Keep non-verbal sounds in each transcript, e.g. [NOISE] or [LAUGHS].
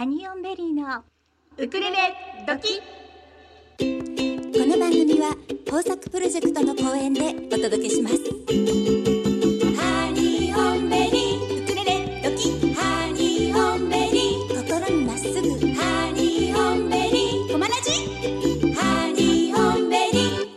ハニオンベリーのウクレレ時この番組は工作プロジェクトの公演でお届けします。ハニオンベリー。ウクレレ時ハニオンベリー。心にまっすぐ。ハニオンベリー。コマラジハニオンベリー。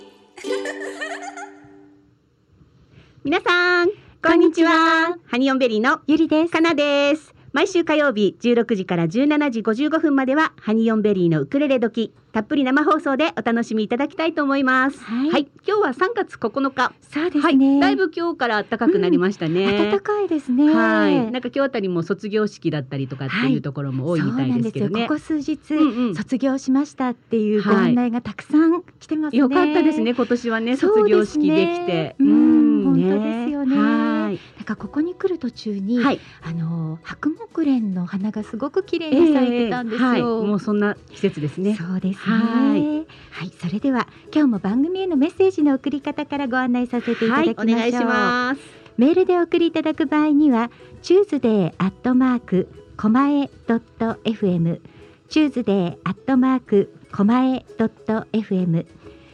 皆さんこんにちは。ハニオンベリーのゆりです。かなです毎週火曜日16時から17時55分まではハニオンベリーのウクレレ時たっぷり生放送でお楽しみいただきたいと思います。はい。今日は3月9日そうですはい、ね、だいぶ今日から暖かくなりましたね、暖かいですね。はい、なんか今日あたりも卒業式だったりとかっていうところも多いみたいですけどね。そうなんですよここ数日、うんうん卒業しましたっていうご案内がたくさん来てますね。よかったですね今年はね卒業式できて。そうねうん。ね。本当ですよね。はいなんかここに来る途中に、はい。あの白木蓮の花がすごく綺麗に咲いてたんですよ。はい、もうそんな季節ですね。そうですね。はいはい、それでは今日も番組へのメッセージの送り方からご案内させていただきましょう。はい、お願いします。メールでお送りいただく場合には、 Tuesday アットマークコマエドット FM、Tuesday アットマークコマエドット FM。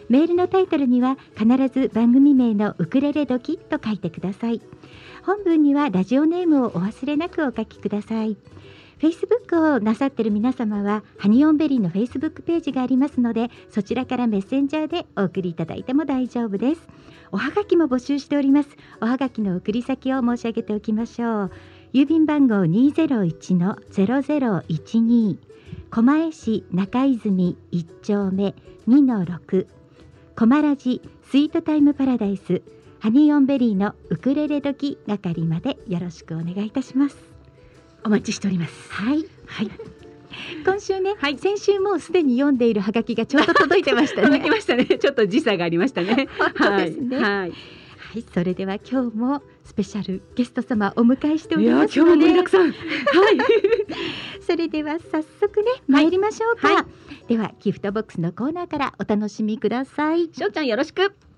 メールのタイトルには必ず番組名のウクレレドキと書いてください。本文にはラジオネームをお忘れなくお書きください。Facebook をなさっている皆様はハニオンベリーの Facebook ページがありますのでそちらからメッセンジャーでお送りいただいても大丈夫です。おはがきも募集しております。おはがきの送り先を申し上げておきましょう。郵便番号201-0012狛江市中泉1丁目2-6コマラジスイートタイムパラダイスハニーオンベリーのウクレレ時係までよろしくお願いいたしますお待ちしております。はいはい。[LAUGHS] 今週ね、はい先週もうすでに読んでいるハガキがちょうど届いてました [LAUGHS] 届きねましたね。ちょっと時差がありましたね。[LAUGHS] 本当ですねはい。はいはい、それでは今日もスペシャルゲスト様お迎えしております今日も盛りのでだくさん。はい。それでは早速ね参りましょうか、はではギフトボックスのコーナーからお楽しみくださいしょうちゃんよろしく。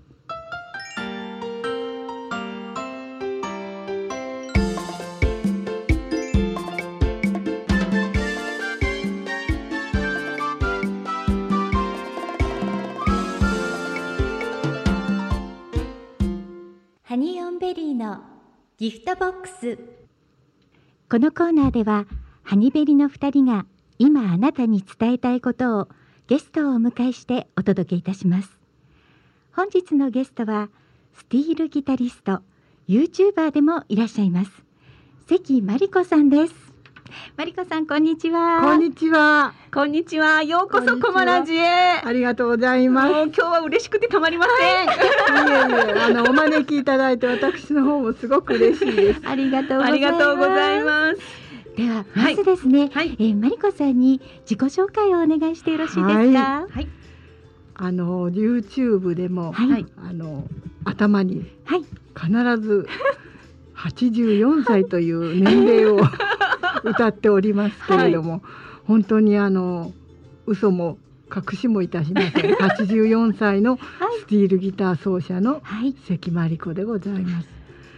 ギフトボックス。このコーナーではハニベリの2人が今あなたに伝えたいことをゲストをお迎えしてお届けいたします。本日のゲストはスティールギタリスト YouTuber でもいらっしゃいます。関真理子さんです。真理子さんこんにちはこんにちは。こんにちは。ようこそこんにちはコマラジへ。ありがとうございます。今日は嬉しくてたまりません。いえいえ、あのお招きいただいて私の方もすごく嬉しいです。[LAUGHS] ありがとうございますがとうございます。ではまはいずですね、はいえーマリコさんに自己紹介をお願いしてよろしいですか？ははい。あの YouTube でも、はいはいあの頭にはい必ず84歳という年齢を [LAUGHS] 歌っておりますけれども、本当にあの嘘も隠しもいたしません。[LAUGHS] 84歳のスティールギター奏者のはい、関真理子でございます。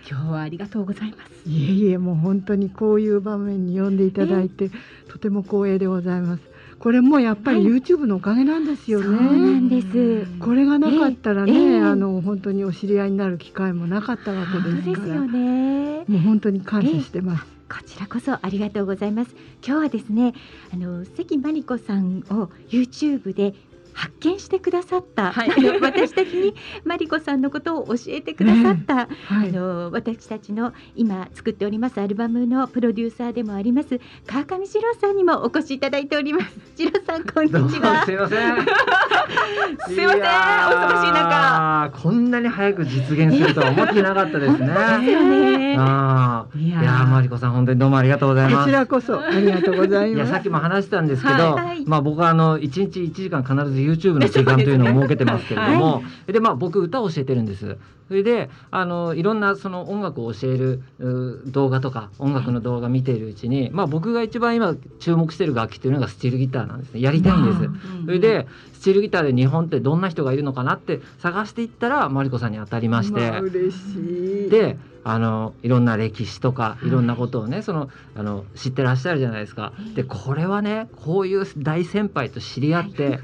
今日はありがとうございます。いえいえもう本当にこういう場面に呼んでいただいて、とても光栄でございます。これもやっぱりはい YouTube のおかげなんですよね。そうなんです。これがなかったらね、ええええあの本当にお知り合いになる機会もなかったわけですから、ですよね。もう本当に感謝してます。こちらこそありがとうございます。今日はですね、あの関真理子さんを YouTube で発見してくださった、はいあの私たちに真理子さんのことを教えてくださった、はあい。の私たちの今作っておりますアルバムのプロデューサーでもあります川上史郎さんにもお越しいただいております。史郎さんこんにちはす。いません。すいません [LAUGHS] お忙しい中。こんなに早く実現するとは思ってなかったですね。[LAUGHS] ですよね。ああ、いやマリコさん、本当にどうもありがとうございます。こちらこそありがとうございいや、ます。さっきも話したんですけど、はいはいまあ、僕はあの一日一時間必ず YouTube の時間というのを設けてますけれども。[LAUGHS] で、まあ、僕歌を教えてるんです。それで、あの、いろんなその音楽を教えるう動画とか、音楽の動画見ているうちに、まあ、僕が一番今注目している楽器というのがスチールギターなんですね。やりたいんです。それでスチールギターで日本ってどんな人がいるのかなって探していったらマリコさんに当たりまして、まあ嬉しい。であのいろんな歴史とかいろんなことをね、そのあの知ってらっしゃるじゃないですか。でこれはねこういう大先輩と知り合って、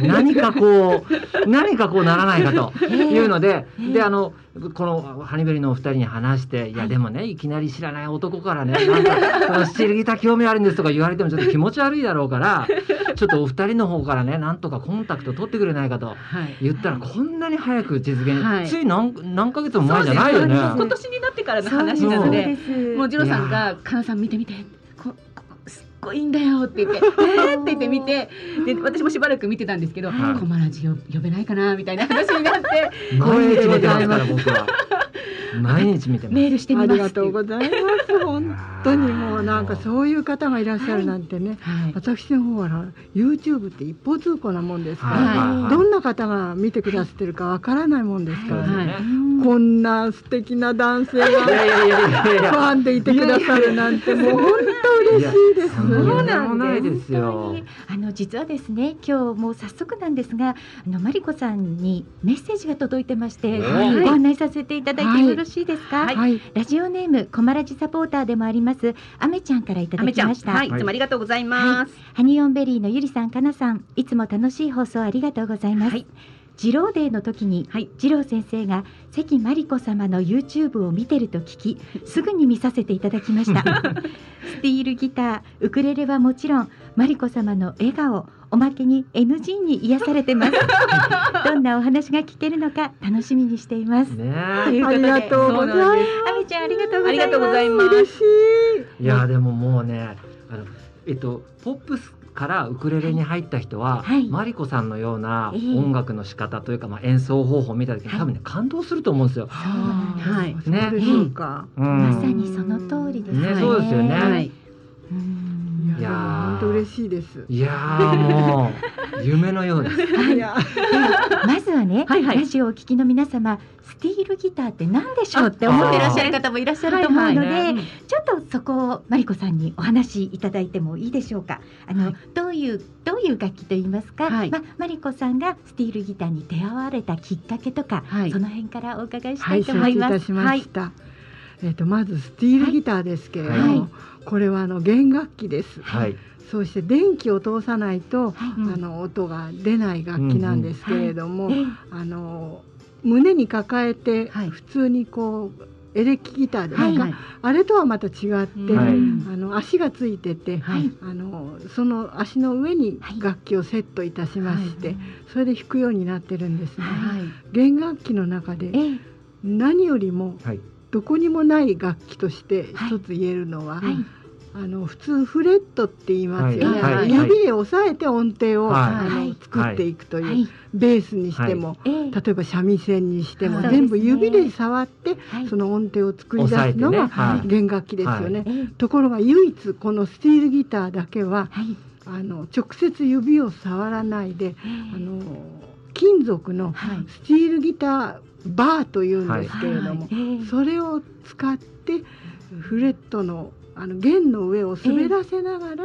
何かこう何かこうならないかというので、[LAUGHS] であのこのハニベリのお二人に話して、い。やでもねいきなり知らない男からねなんか興味あるんですとか言われてもちょっと気持ち悪いだろうから [LAUGHS] ちょっとお二人の方からねなんとかコンタクト取ってくれないかとはい。言ったらこんなに早く実現、はい。つい何何ヶ月も前じゃないよね。今年になってからの話なのです。もうジロさんが「かなさん見て見てこいいいんだよ」って言って「えー」って言って見て [LAUGHS] で私もしばらく見てたんですけど「はいコマラジよ呼べないかな」みたいな話になって [LAUGHS] 毎日見てますから僕は。毎日見てます。メールしてみあますりがとうございます。本当にもうなんかそういう方がいらっしゃるなんてね。はい私の方は YouTube って一方通行なもんですから、はいどんな方が見てくださってるかわからないもんですから、ねはいねこんな素敵な男性がフや。ァンでいてくださるなんてもう本当嬉しいです。そうななんんですないですよ。あの実はですね今日もう早速なんですがあのマリコさんにメッセージが届いてまして、はい。ご案内させていただいてよろしいですか、はい。はい、ラジオネームコマラジサポーターでもありますアメちゃんからいただきました、はいい。つもありがとうございます。ハニオンベリーのゆりさんかなさんいつも楽しい放送ありがとうございます、はい二郎デーの時に、はい。二郎先生が関マリコ様の YouTube を見てると聞き [LAUGHS] すぐに見させていただきました。[LAUGHS] スティールギターウクレレはもちろんマリコ様の笑顔おまけに NG に癒されてます。[LAUGHS] どんなお話が聞けるのか楽しみにしています、とねありがとうございます。あみちゃんありがとうございます。ありがとうございます。嬉しい。いやでももうねあのえっとポップスからウクレレに入った人は、はい。マリコさんのようなええ。音楽の仕方というか、まあ、演奏方法を見た時にはい。多分ね感動すると思うんですよ。はいそうでしょうか。うん。まさにその通りですね。ねそうですよね。はい。うんいや本当嬉しいです。いやーもう夢のようです。[LAUGHS] いや。まずはね、はいはい。ラジオをお聞きの皆様スティールギターって何でしょうって思ってらっしゃる方もいらっしゃると思うので、はいはい。ちょっとそこをマリコさんにお話しいただいてもいいでしょうか。あの、はいどういうどういう楽器と言いますか、はい。まあ、マリコさんがスティールギターに出会われたきっかけとか、はい。その辺からお伺いしたはいと思います。知いたしました。えっ、とまずスティールギターですけれども、はいこれはあの弦楽器です。はい。そして電気を通さないと、はい。うんあの音が出ない楽器なんですけれども、ええ。あの胸に抱えてはい。普通にこうエレキギターですか、はいはい。あれとはまた違って、はい。あの足がついてて、はい。あのその足の上にはい。楽器をセットいたしまして、はい。それで弾くようになってるんですね。はい。弦楽器の中でええ。何よりもはい。どこにもない楽器としてはい。一つ言えるのは、はい。あの普通フレットって言いますよね、はい。はい。指で押さえて音程を、はい。あのはい。作っていくという、はい。ベースにしても、ええ。例えば三味線にしても、はい。全部指で触ってはい。その音程を作り出。すのがはい。弦楽器ですよね。ええ。ところが唯一このスティールギターだけははい。あの直接指を触らないでええ。あの金属のはい。スチールギターバーというんですけれども、ええ。それを使ってフレットのあの弦の上を滑らせながら、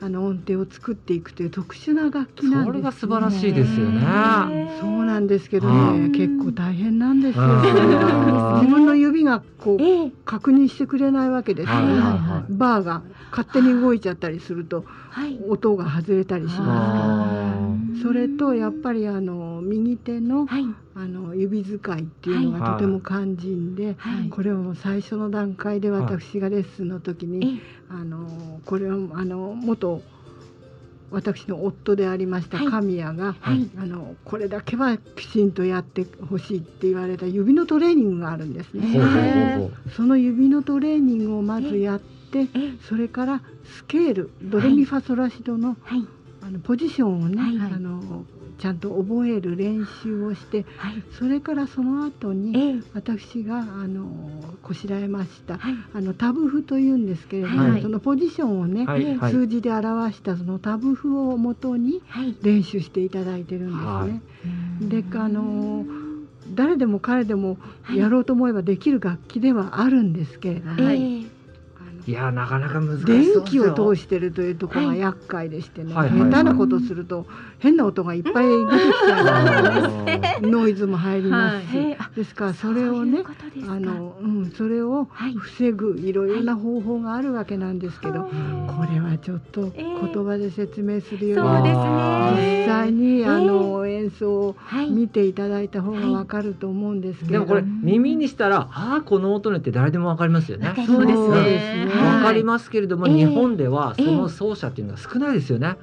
あの音程を作っていくという特殊な楽器なんです、それが素晴らしいですよね。そうなんですけどうんね結構大変なんですよ。あーそれは自分の指がこうええ。確認してくれないわけですね、はい。バーが勝手に動いちゃったりするとはい。音が外れたりしまあすそれとやっぱりあの右手のはい。あの指使いっていうのがとても肝心で、はい。これはもう最初の段階で私がレッスンの時に、えあのこれはあの元私の夫でありましたはい。神谷が、はい。あのこれだけはきちんとやってほしいって言われた指のトレーニングがあるんですね。その指のトレーニングをまずやってええそれからスケールドレミファソラシドのはい。あのポジションをね、はいあのちゃんと覚える練習をしてはい。それからその後にええ。私があのこしらえましたはい。あのタブ譜というんですけれども、はい。そのポジションをね。数字で表したそのタブ譜をもとにはい。練習していただいてるんですね。はい。であの誰でも彼でもはい。やろうと思えばできる楽器ではあるんですけれども、いやなかなか難しそうですよ。電気を通してるというところが厄介でしてね、はいはいはい。下手なことすると変な音がいっぱい出てきちゃう、あノイズも入ります。し、えー。あですからそれをねあの、うん、それをはい。防ぐいろいろな方法があるわけなんですけど、はい。これはちょっとえー。言葉で説明するよりそうですもね。実際にえー。あの演奏をはい。見ていただいた方がわかると思うんですけれどでもこれ耳にしたらああこの音ねって誰でもわかりますよね。わかりますそうですそうねわかりますけれども、ええ日本ではええその奏者っていうのは少ないですよね。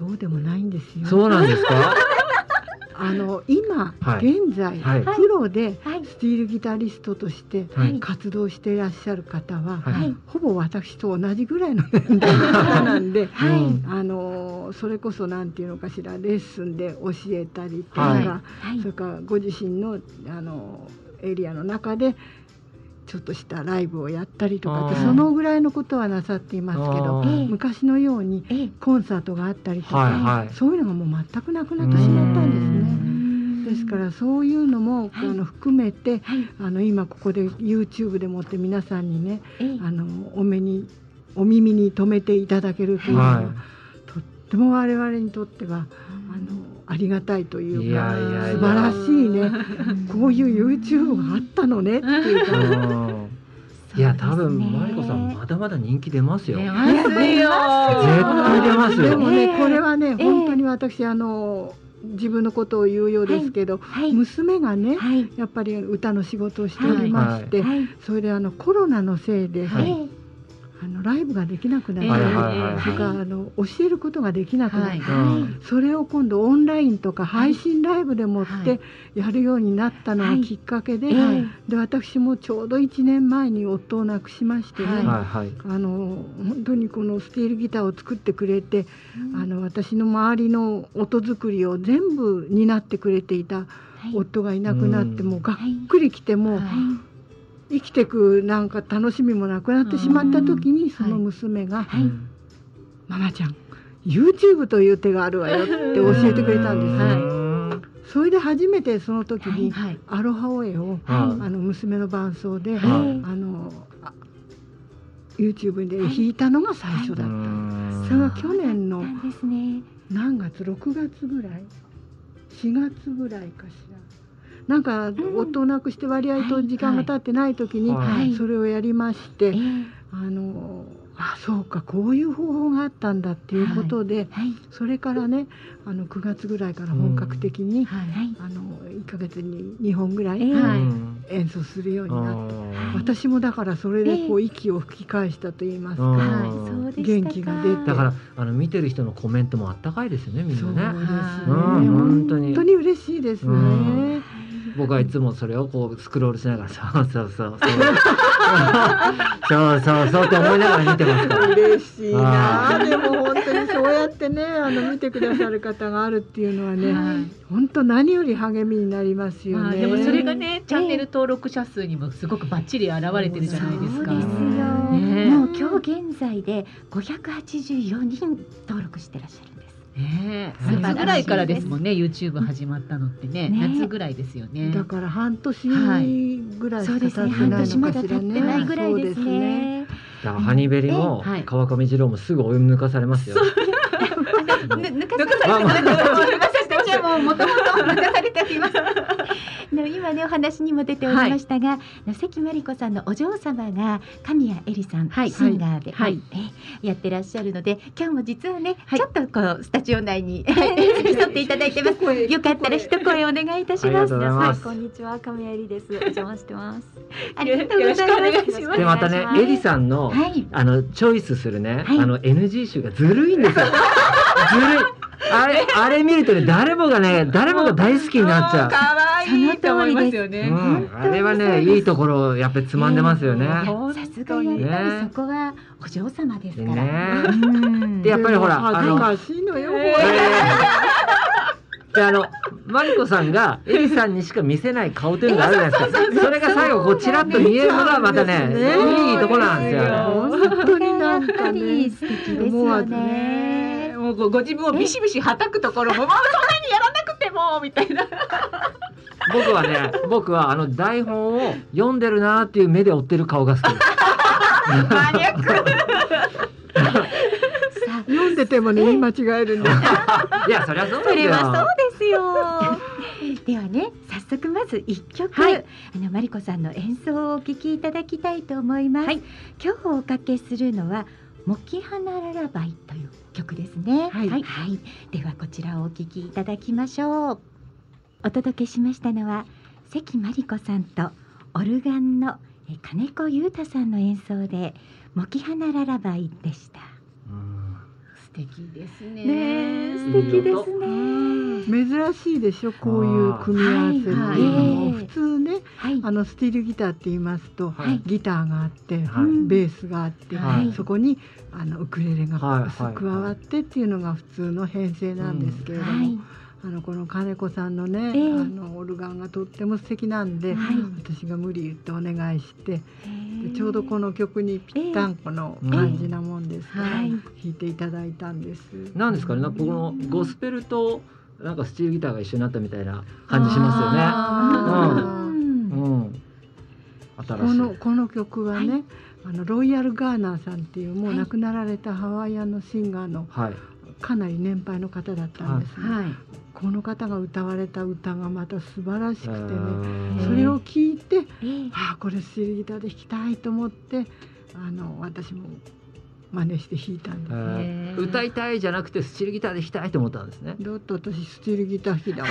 そうでもないんですよ。そうなんですか？[LAUGHS] あの今、はい。現在、はい。プロではい。スティールギタリストとしてはい。活動していらっしゃる方は、はい。はい。ほぼ私と同じぐらいの年代の方なんで。[LAUGHS] あのそれこそなんていうのかしらレッスンで教えたりとか、それからご自身のあのエリアの中でちょっとしたライブをやったりとかってそのぐらいのことはなさっていますけど昔のようにええ。コンサートがあったりとか、そういうのがもう全くなくなってしまったんですね。うん。ですからそういうのも、はい。あの含めてはい。あの今ここで YouTube でもって皆さんにねええ。あのお目にお耳に留めていただけるというのは、はい。とっても我々にとってはあのありがたいというかいやいやいや。素晴らしいね。[LAUGHS] こういう YouTube があったのねっていうか。うん。いや多分マリコさんまだまだ人気出ますよ。出絶ますよ。対出ますよ。でもね、ええ。これはね、ええ。本当に私あの自分のことを言うようですけど、はい。娘がね、はい。やっぱり歌の仕事をしておりまして、はい。それであのコロナのせいで、あのライブができなくなっえたり、はいはいはい。それからあの教えることができなくなったり、はい。うんそれを今度オンラインとか配信ライブでもってやるようになったのがきっかけで、ええ。で私もちょうど1年前に夫を亡くしましてね、はい。はいはい。あの本当にこのスティールギターを作ってくれて、あの私の周りの音作りを全部担ってくれていたはい。夫がいなくなって、うん。もうがっくりきてもう、はい生きてくなんか楽しみもなくなってしまった時に、ん。その娘がはい。うん「ママちゃん YouTube という手があるわよ」って教えてくれたんです、はいうん。それで初めてその時にはい「アロハオエを」はあの娘の伴奏で、はい。あのあ YouTube で弾いたのが最初だった。うん。それは去年の何月？6月ぐらい？4月ぐらいかしらなんかん。夫を亡くして割合と時間が経ってない時にはい。それをやりまして、ええ。あのあそうかこういう方法があったんだっていうことで、はい。それからねあの9月ぐらいから本格的に、あの1ヶ月に2本ぐらい、演奏するようになって、あ私もだからそれでこう息を吹き返したと言いますか、元気が出て。ーだからあの見てる人のコメントもあったかいですよねみそうですね、ん。なね。はいうん本当に。本当に嬉しいですね。うん僕はいつもそれをこうスクロールしながらそうそうそうそうそうそうそうって思いながら見てますから。嬉しいなあでも本当にそうやってねあの見てくださる方があるっていうのはね、はい本当何より励みになりますよね。まあでもそれがね、チャンネル登録者数にもすごくバッチリ現れてるじゃないですか。そうですよ、ねもう今日現在で584人登録してらっしゃるね夏ぐらいからですもんね、YouTube 始まったのってね、ね夏ぐらいですよね。だから半年ぐらいしそうか経ってですね半ないの年まだ経かしらね。ってないぐらいですね。だからハニベリも川上二郎もすぐ追い抜かされますよ。ぬ [LAUGHS] 抜かさまあまあ。[LAUGHS] 私たちはもうもともと抜かされております。今ねお話にも出ておりましたが、関真理子さんのお嬢様が神谷絵里さん、はいシンガーで、はいえやってらっしゃるので今日も実はね、はいちょっとこうスタジオ内に [LAUGHS] 付き添っていただいてます。声よかったら一声お願いいたしありがます。とうございますこんにちは、亀有です。お邪魔して [LAUGHS] ます。ありがとうございます。よろしくお願いしますでまたねエリさんのはい。あのチョイスするね、はいあの NG 集がずるいんですよ。[LAUGHS] ずるい。あれあれ見るとね誰もがね誰もが大好きになっちゃう。可愛いと思いますようね。ん、あれはねいいところをやっぱりつまんでますよね。本さすがやっぱりそこはお嬢様ですから。ねうんでやっぱりほらあの恥ずかしいのよ。えこれであのマリコさんがエリさんにしか見せない顔というのがあるじゃないですか。それが最後こうちらっと見えるのがまたねいいとこなんですよ。本当になんかやっぱりね。素敵ですよね。もうごご自分をビシビシはたくところも、もうそんなにやらなくてもみたいな。僕はね僕はあの台本を読んでるなーっていう目で追ってる顔が好きです。マニアック。さあ読んでてもね言い間違えるんですいやそりゃそうそれはそうですよ。ではね、早速まず一曲、はいあのマリコさんの演奏をお聴きいただきたいと思います。はい今日おかけするのはモキハナララバイという曲ですね。はいはい、ではこちらをお聴きいただきましょう。お届けしましたのは関マリコさんとオルガンのえ金子裕太さんの演奏でモキハナララバイでした。うん素敵ですね。ねえ素敵ですね。珍しいでしょこういう組み合わせっていうのも、はいはい。普通ねはい。あのスティールギターって言いますと、はい。ギターがあって、はい。ベースがあって、はい。そこにあのウクレレが加わってっていうのが普通の編成なんですけれども、はい。あのこの金子さんのね、ええ。あのオルガンがとっても素敵なんで、はい。私が無理言ってお願いしてででちょうどこの曲にぴったんこの感じなもんですから、はい。弾いていただいたんです。なんですかね、僕のゴスペルとなんかスチールギターが一緒になったみたいな感じしますよね。こい。のこの曲はね、はい。あのロイヤル・ガーナーさんっていうもはい。う亡くなられたハワイアンのシンガーのはい。かなり年配の方だったんですね、はい。この方が歌われた歌がまた素晴らしくてね、えーそれを聞いてええああこれスチールギターで弾きたいと思ってあの私も真似して弾いたんです、えー歌いたいじゃなくてスチールギターで弾きたいと思ったんですね。だって私スチールギター弾きだわ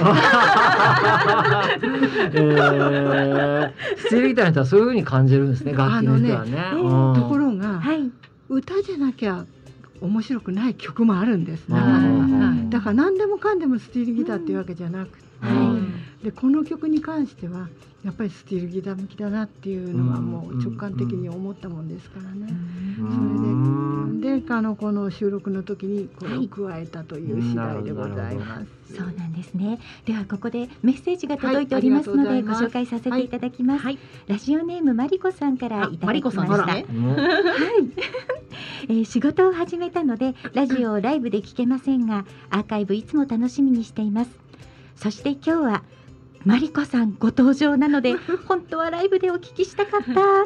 えー、スチールギターの人はそういう風に感じるんですね。楽器の人はね。あのねうんところが、はい。歌じゃなきゃ面白くない曲もあるんですだから何でもかんでもスティールギターっていうわけじゃなくでこの曲に関してはやっぱりスティールギター向きだなっていうのはもう直感的に思ったもんですからね。うんそれでであのこの収録の時にこれを加えたという次第でございます。そうなんですね。ではここでメッセージが届いておりますので、ご紹介させていただきます。はい。ラジオネームマリコさんからいただきまあマリコさんした。はい、えー仕事を始めたのでラジオをライブで聞けませんがアーカイブいつも楽しみにしていますそして今日はマリコさんご登場なので [LAUGHS] 本当はライブでお聞きしたかった。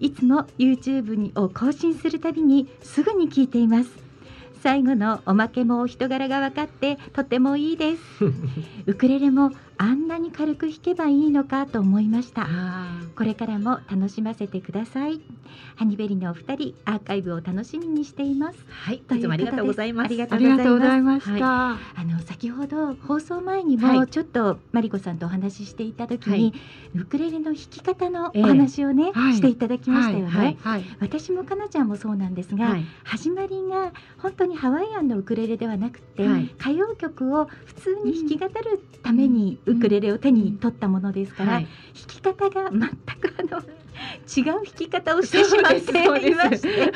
いつも YouTube にを更新するたびにすぐに聞いています。最後のおまけもお人柄が分かってとてもいいです。[LAUGHS] ウクレレもあんなに軽く弾けばいいのかと思いましたこれからも楽しませてください。ハニベリのお二人、アーカイブを楽しみにしています。はい。いつもありがとうございます。ありがとあうございますりがとうござい。あの先ほど放送前にはいもちょっとマリコさんとお話ししていた時に、はいウクレレの弾き方のええお話をね、はいしていただきましたよね。はいはい。私もかなちゃんもそうなんですが、はい。始まりが本当にハワイアンのウクレレではなくて、はい歌謡曲を普通に弾き語るためにウクレレを手に取ったものですから、はい。弾き方が全くあの違う弾き方をしてしまっていまして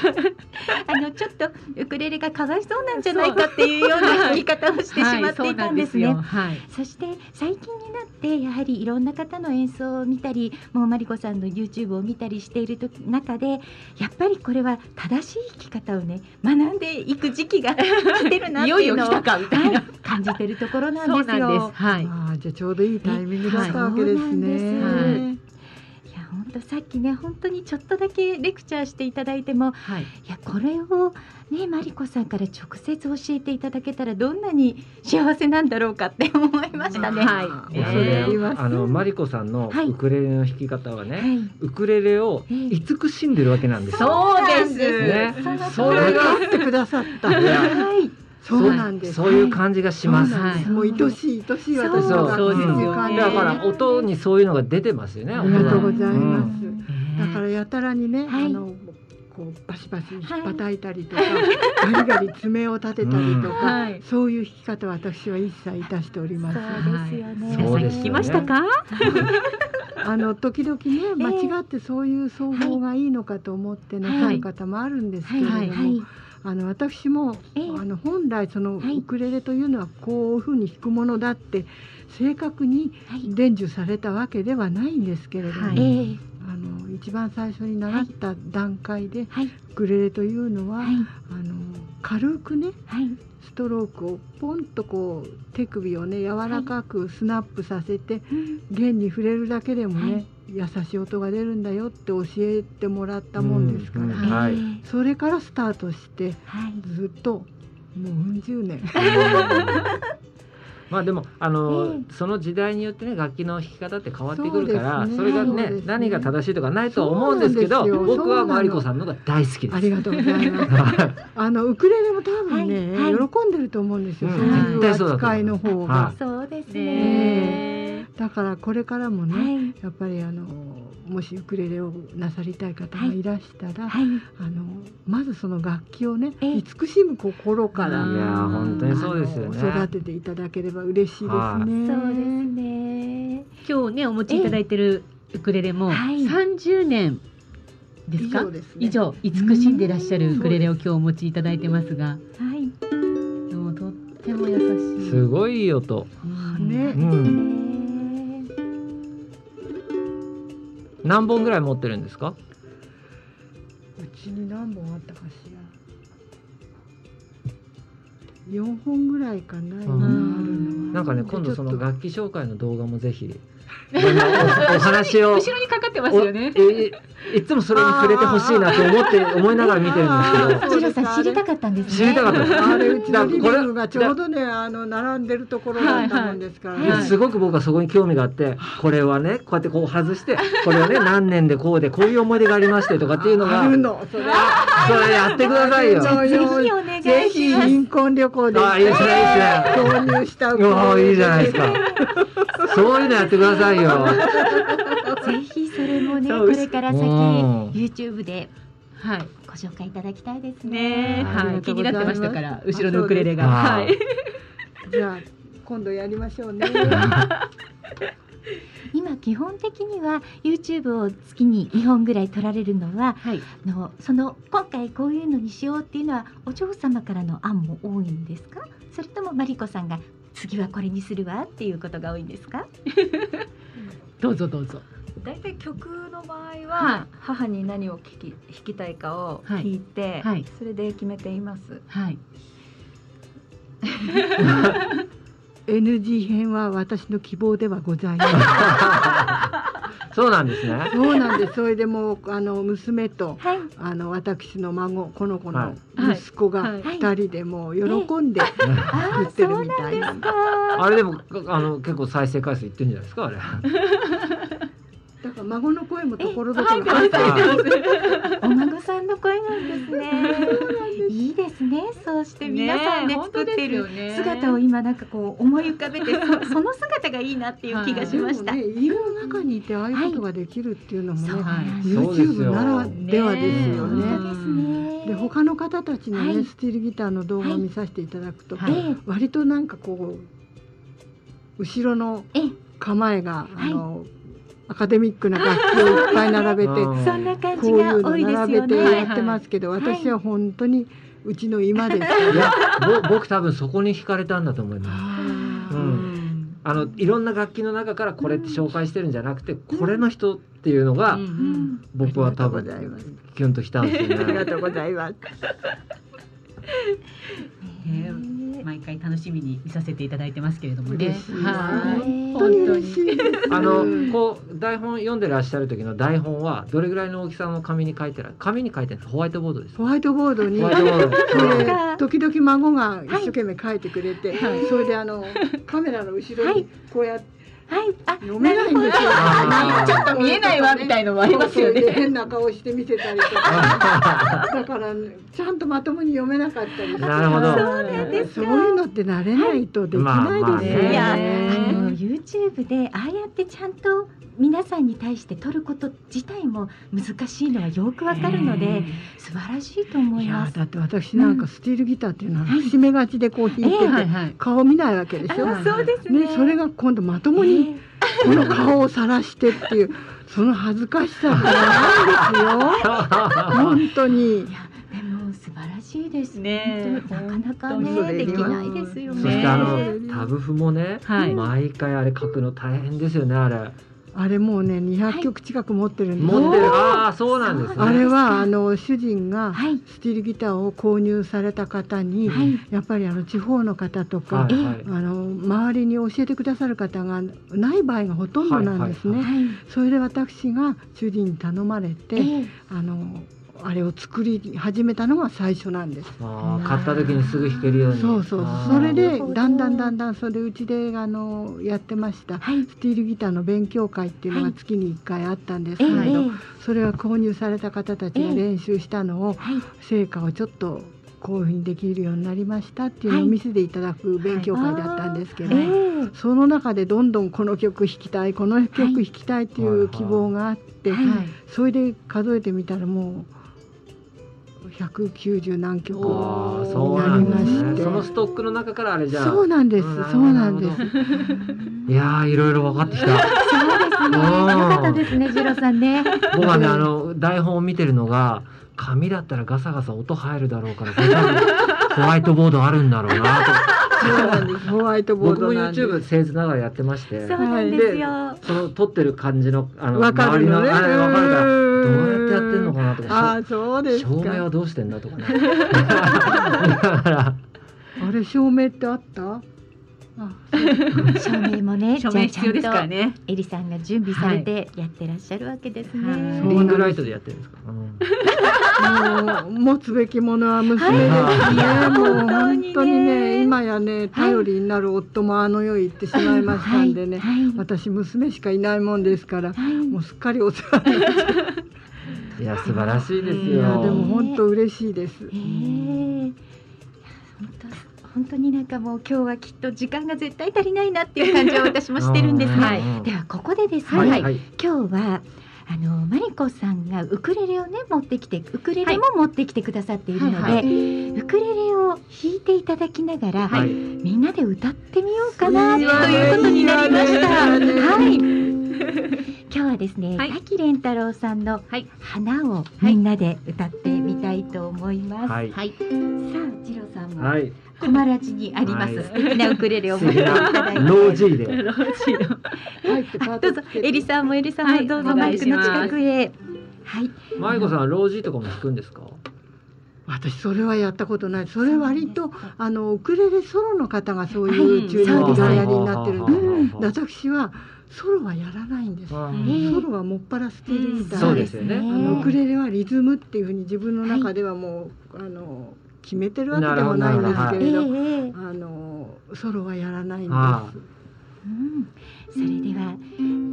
あのちょっとウクレレがかわいそうなんじゃないかっていうような弾き方をしてしまっていたんですね。はい。そして最近になってやはりいろんな方の演奏を見たりもうマリコさんの YouTube を見たりしている時中でやっぱりこれは正しい弾き方をね学んでいく時期が来てるなっていよいいうのを。感じてるところなんですよ。ああじゃあちょうどいいタイミングだったわけですね。本当さっきね本当にちょっとだけレクチャーしていただいてもはい。いやこれをねマリコさんから直接教えていただけたらどんなに幸せなんだろうかって思いましたね。はい恐れ入ります。あのマリコさんのはいウクレレの弾き方はね、はいウクレレを慈しんでるわけなんですよ。そうですねそれが分かってくださった。はいそうなんです。そういう感じがします。もう愛しい愛しい私そうのそうですよねいう感じだから音にそういうのが出てますよね。ありがとうございます。だからやたらにね、はいあのこうバシバシひっ叩いたりとか、ガリガリ爪を立てたりとか、はい。そういう弾き方は私は一切いたしております。そうですよね。そうですよね聞きましたか？[LAUGHS] あの時々ね間違ってそういう奏法がいいのかと思ってなさる方もあるんですけれども、あの私も、ええ。あの本来そのはい。ウクレレというのはこういうふうに弾くものだって正確にはい。伝授されたわけではないんですけれども、はえいえ。あの一番最初に習った段階で、はい。ウクレレというのは、はい。あの軽くねはい。ストロークをポンとこう手首をね柔らかくスナップさせて、うん。弦に触れるだけでもね、はい優しい音が出るんだよって教えてもらったもんですから、うんうんはい。ええそれからスタートしてはい。ずっともううん十年まあでもあの、えその時代によってね楽器の弾き方って変わってくるからそ,、ねれがねね何が正しいとかないとは思うんですけど僕はマリコさんのが大好きです。ありがとうございます。[LAUGHS] あのウクレレも多分ね、はいはい喜んでると思うんですよ。うんそう扱いの方が。はそうですねね。だからこれからもね、はい。やっぱりあのもしウクレレをなさりたい方がいらしたら、はい。あのまずその楽器をねええ慈しむ心から、うんいやー本当にそうですよね。育てていただければ嬉しいですはいね。そうですね。今日ねお持ちいただいてるウクレレもはい30年ですか？以上ですね。以上慈しんでいらっしゃるウクレレを今日お持ちいただいてますがはい。もうとっても優しいすごいいい音。うんねう。ん。何本ぐらい持ってるんですか？うちに何本あったかしら。四本ぐらいかな、今あるのは。なんかね今度その楽器紹介の動画もぜひおお話を [LAUGHS] 後ろにかかってますよね。いいつもそれに触れてほしいなと思って思いながら見てるんですけど。あージロさん知りたかったんですね。知りたかった。ですあれうちのリビンだからこれグがちょうどねあの並んでるところだったもんですから。ね。いやすごく僕はそこに興味があってこれはねこうやってこう外してこれはね何年でこうでこういう思い出がありましてとかっていうのがあるのそれ。それやってくださいよ。ぜひお願いします。ぜひ新婚旅行であいいですねいいですね。購入したおーいいじゃないですか。[LAUGHS] そういうのやってくださいよ。ぜひそれもねこれから先うん。YouTube ではいご紹介いただきたいですね。ねはい。気になってましたから後ろのウクレレが。あはい。じゃあ今度やりましょうね。[LAUGHS] 今基本的には YouTube を月に2本ぐらい撮られるのははい。あのその今回こういうのにしようっていうのはお嬢様からの案も多いんですか？それともマリコさんが次はこれにするわっていうことが多いんですか？[LAUGHS] どうぞどうぞ。大体曲の場合は母に何を聞き弾きたいかを聞いて、はい。それで決めています。はい。[LAUGHS] NG 編は私の希望ではございま [LAUGHS] [LAUGHS] そうなんですね。そうなんです。それでもうあの娘とはい。あの私の孫この子はのい。息子がはい。二人でもう喜んであ言あってるみたいなあれでもあの結構再生回数いってるんじゃないですかあれ。だから孫の声もところどころ入ってお孫さんの声なんですね。いいですね。そうして皆さんで作ってる姿を今なんかこう思い浮かべてそその姿がいいなっていう気がしました、家の中にいてああいうことができるっていうのもね、はい YouTube ならではですよね。で他の方たちのね、はい。スティールギターの動画を見させていただくと、割となんかこう後ろのええ。構えが、あのアカデミックな楽器をいっぱい並べてこうんそんな感ういうのじが多いです並よねべてやってますけど、はい私は本当にうちの今です。いやぼ僕多分そこに惹かれたんだと思います。うんあのいろんな楽器の中からこれって紹介してるんじゃなくて、これの人っていうのがうんうん僕は多分キュンときたんですよね。ありがとうございます。ね毎回楽しみに見させていただいてますけれどもね。本当に。あのこう台本読んでらっしゃる時の台本はどれぐらいの大きさの紙に書いてら紙に書いてるホワイトボードです。かホワイトボードに。[LAUGHS] 時々孫が一生懸命書いてくれて、はい。それであのカメラの後ろにはい。こうやってはいあ読めないんですよ。ちょっと見えないわみたいのもありますよね変な顔して見せたりとか。だから、ね、ちゃんとまともに読めなかったり。なるほどそうなんですそうかいうのって慣れないとできないですよね。いやあねの YouTube でああやってちゃんと皆さんに対して撮ること自体も難しいのはよくわかるので素晴らしいと思いいます。やだって私なんかスティールギターっていうのは [LAUGHS] はい節目がちでこう弾いてて、顔見ないわけでしょ。あそうですね。ね、それが今度まともにこの顔を晒してっていう [LAUGHS] その恥ずかしさってないですよ。[LAUGHS] 本当にい。やでも素晴らしいですねなかなか本ねできないですよね。そしてあのねタブ譜もね、はい毎回あれ書くの大変ですよねあれ。あれもうね200曲近く持ってるんです、持ってる。ああそうなんですね。あれはあの主人がはい。スティールギターを購入された方に、はい。やっぱりあの地方の方とか、はいはい。あの周りに教えてくださる方がない場合がほとんどなんですね。はい。はい。それで私が主人に頼まれて、ええ。あのあれを作り始めたのが最初なんです。あー買った時にすぐ弾けるように。そうそうそれでだんだんだんだんそれでうちであのやってました。はい。スティールギターの勉強会っていうのはい。が月に1回あったんですけええれど、ええ。それは購入された方たちが練習したのをはい。成果をちょっとこういうふうにできるようになりましたっていうのをはい。見せていただく勉強会だったんですけど、ええ。その中でどんどんこの曲弾きたいこの曲弾きたいっていう希望があって、はい。それで数えてみたらもう190何曲にそうなんでなりますしてね。そのストックの中からあれじゃあ。そうなんですうんそうなんです。いやーいろいろ分かってきた。そうですね。よかったですね、ジローさんね。僕はねあの台本を見てるのが紙だったらガサガサ音入るだろうからホワイトボードあるんだろうなとホワイトボー僕もドなんで。す YouTube 僭越ながらやってまして。そうなんですよ。その撮ってる感じのあのわか周りるのね。のあれ分かるからどうやってやってんのかなとあか。あそうですか。照明はどうしてんだとかね。[LAUGHS] あれ照明ってあった？あ照明もね、[LAUGHS] 署名必要ですからね。とエリさんが準備されてやってらっしゃるわけですね。はい。リングライトでやってるんですか、[LAUGHS] 持つべきものは娘ですね、はい。もう本当本にね今やね頼りになる夫もあの世へ行ってしまいましたんでね、はい。はい。私娘しかいないもんですからはい。もうすっかりお世話になって [LAUGHS] いや素晴らしいですいやよでも本当嬉しいです。ええ本当本当になんかもう今日はきっと時間が絶対足りないなっていう感じは私もしてるんですが、はい。ではここでですね、はい。はい。今日はあのマリコさんがウクレレをね持ってきてウクレレも持ってきてくださっているので、はいはい。ウクレレを弾いていただきながら、はい。みんなで歌ってみようかなといいいうことになりました。はい。今日はですね、はい。滝蓮太郎さんのはい。花をみんなで歌ってみたいと思います。はい。はい。さあ、次郎さんも、はいコマラジにあります、はい。素敵なウクレレを持っていただいて。ローローチの。入ってパーどうぞエリさんもエリさんはい。もどうぞ。マイクの近くへ。はい。マイコさんはロー G とかも弾くんですか？私それはやったことない。それ割とあのウクレレソロの方がそういはういチューニングそうですをおやりになってるんでうんで私はソロはやらないんです。あえ。ーソロはもっぱらスティールギターそうですよね。あのウクレレはリズムっていうふうに自分の中ではもう、あの決めてるわけでもないんですけえれど、えあのソロはやらないんです。あうん。それでは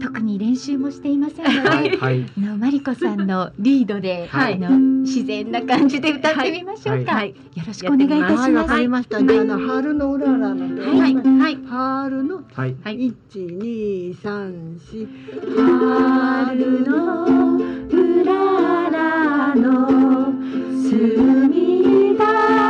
特に練習もしていませんので、はいはいあのマリコさんのリードで、はいあの自然な感じで歌ってみましょうか。はいよろしくお願いいたはい、わします。かりました。じゃあ、あの春のうららので、はいはい。春のはいはい。一二三四。春のうららの隅田川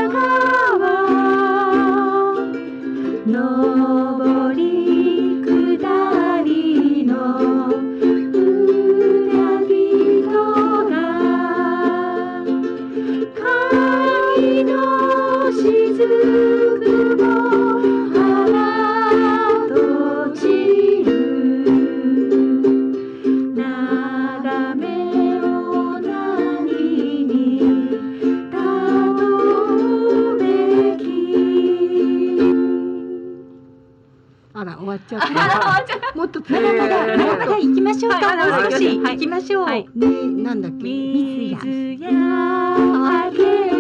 っちゃった。もっとまだまだ、えーまだまだ行きましょうか。もう少しはい行きましょう。はいに、なんだっけ？水やあけ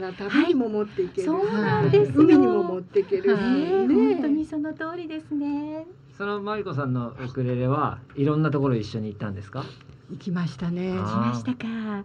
から旅にも持っていける。し、そうなんですよ。海にも持っていける。し、はい。ね本当にその通りですね。そのマリコさんのウクレレはいろんなところ一緒に行ったんですか？行きましたね。あ来ましたか。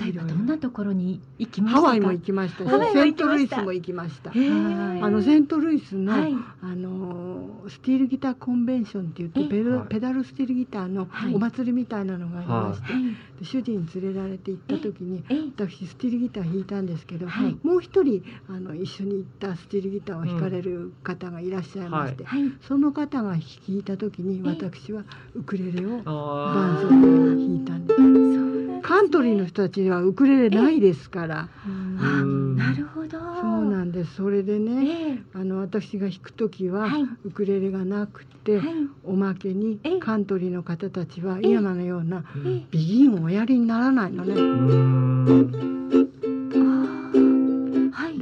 例えばどんなところに行きましたか？ハワイも行きましたセントルイスも行きました。あのセントルイスの、はい。あのスティールギターコンベンションって言ってえ？ペルはい。ペダルスティールギターのはい。お祭りみたいなのがありまして、はい。で主人に連れられて行った時にえ？私スティールギター弾いたんですけど、はい。もう一人あの一緒に行ったスティールギターを弾かれる方がいらっしゃいまして、はい。その方が弾いた時にえ？私はウクレレを伴あ奏で弾いたんです。そうなんですね。カントリーの人たちはウクレレないですから。あうん。なるほど。そうなんです。それでね、ええ。あの私が弾く時は、はい。ウクレレがなくて、はい。おまけにええ。カントリーの方たちはええ。今のようなーえ。ビギンをおやりにならないのね。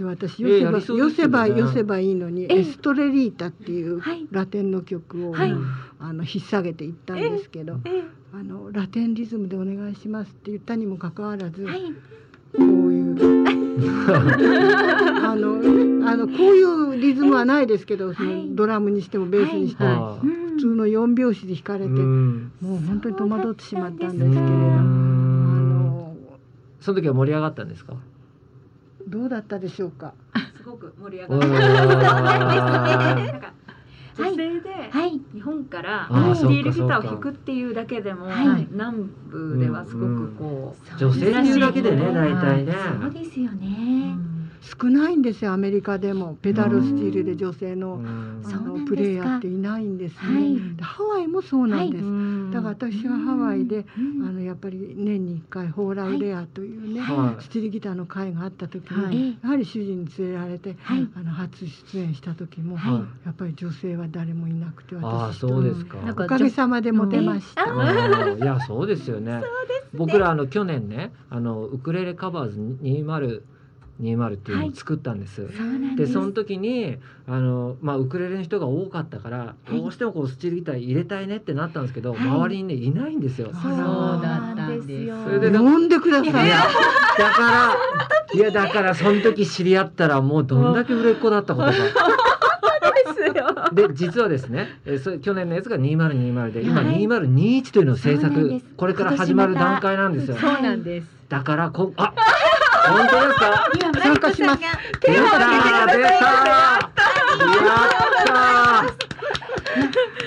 私ええ寄せば、やりそうですよね。寄せば寄せばいいのに、ええ。エストレリータっていうはい。ラテンの曲を、はい。あの引っ提げていったんですけど、えあのラテンリズムでお願いしますって言ったにもかかわらず、えはい。こういう [LAUGHS] あのあのこういうリズムはないですけど、そはい。のドラムにしてもベースにしても、普通の4拍子で弾かれて、うん。もう本当に戸惑ってしまったんですけれうどあんのその時は盛り上がったんですか？どうだったでしょうか？すごく盛り上おがる。ー。[LAUGHS] なんか女性ではい。日本からスティールギターを弾くっていうだけでもはい。南部ではすごくこう女性っていうだけでね大体ね。そうですよね。少ないんですよアメリカでも。ペダルスティールで女性の,、うん。あのプレイヤーっていないんですね、はい。でハワイもそうなんです、うんだから私はハワイで、うん。あのやっぱり年に1回ホーラウレアというね、はい。スティールギターの会があった時はに、い。やはり主人に連れられて、はい。あの初出演した時も、はい。やっぱり女性は誰もいなくてああ私そうですか。なんかおかげさまでモテました。いやそうですよね。[LAUGHS] 僕らあの去年ねあのウクレレカバーズ2020っていうのを作ったんです。そうなんで。その時にあの、まあ、ウクレレの人が多かったから、いどうしてもこうスチールギター入れたいねってなったんですけど、はい周りにねいないんですよ。そうだったんですよそれで呼んでください。いやだからいやだからその時知り合ったらもうどんだけ売れっ子だったことか。ですよ。で実はですね、えそれ去年のやつが2020で今はい2021というのを制作、これから始まる段階なんですよ。そうなんです。だからこあ本当ですか？今参加します。マリコさんが出た出たやった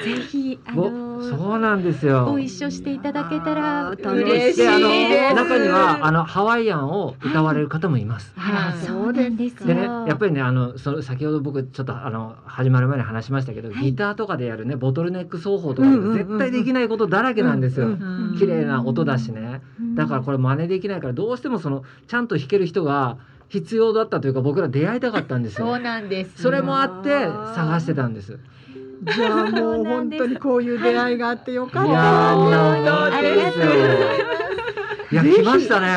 ぜひあのそうなんですよ。ご一緒していただけたら嬉しいであの。中にはあのハワイアンを歌われる方もいます。あらそうなんですよ。でね、やっぱりねあのその先ほど僕ちょっとあの始まる前に話しましたけど、はいギターとかでやるねボトルネック奏法とか絶対できないことだらけなんですよ。うん綺麗な音だしね。だからこれ真似できないからどうしてもそのちゃんと弾ける人が必要だったというか僕ら出会いたかったんですよ。なんですそれもあって探してたんです。じゃあもう本当にこういう出会いがあってよかっいた。ありがとうございます。いや来ましたね。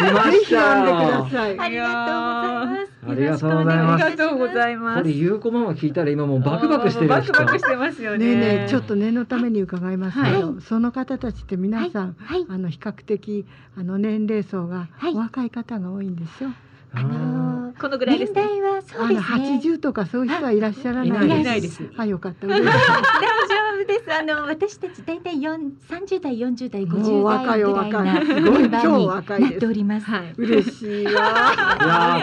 来ました呼んでくだよ。さい。ありがとうございます。ありがとうございますありがとうございこます。れゆうこママ聞いたら今もうバクバクしてるバ人クバクしてますよね。ねえねえちょっと念のために伺いますけど、はいその方たちって皆さん、はい。あの比較的あの年齢層がはいお若い方が多いんですよ。あのこのぐらいですね。年代はそうですね。80とかそういう人はいらっしゃらないいないいないです。あよかった。[LAUGHS] 大丈夫です。あの私たち大体四三十代、四十代、五十代いお若いぐらいなすごいメ若いですております。はい。嬉しいわ。いや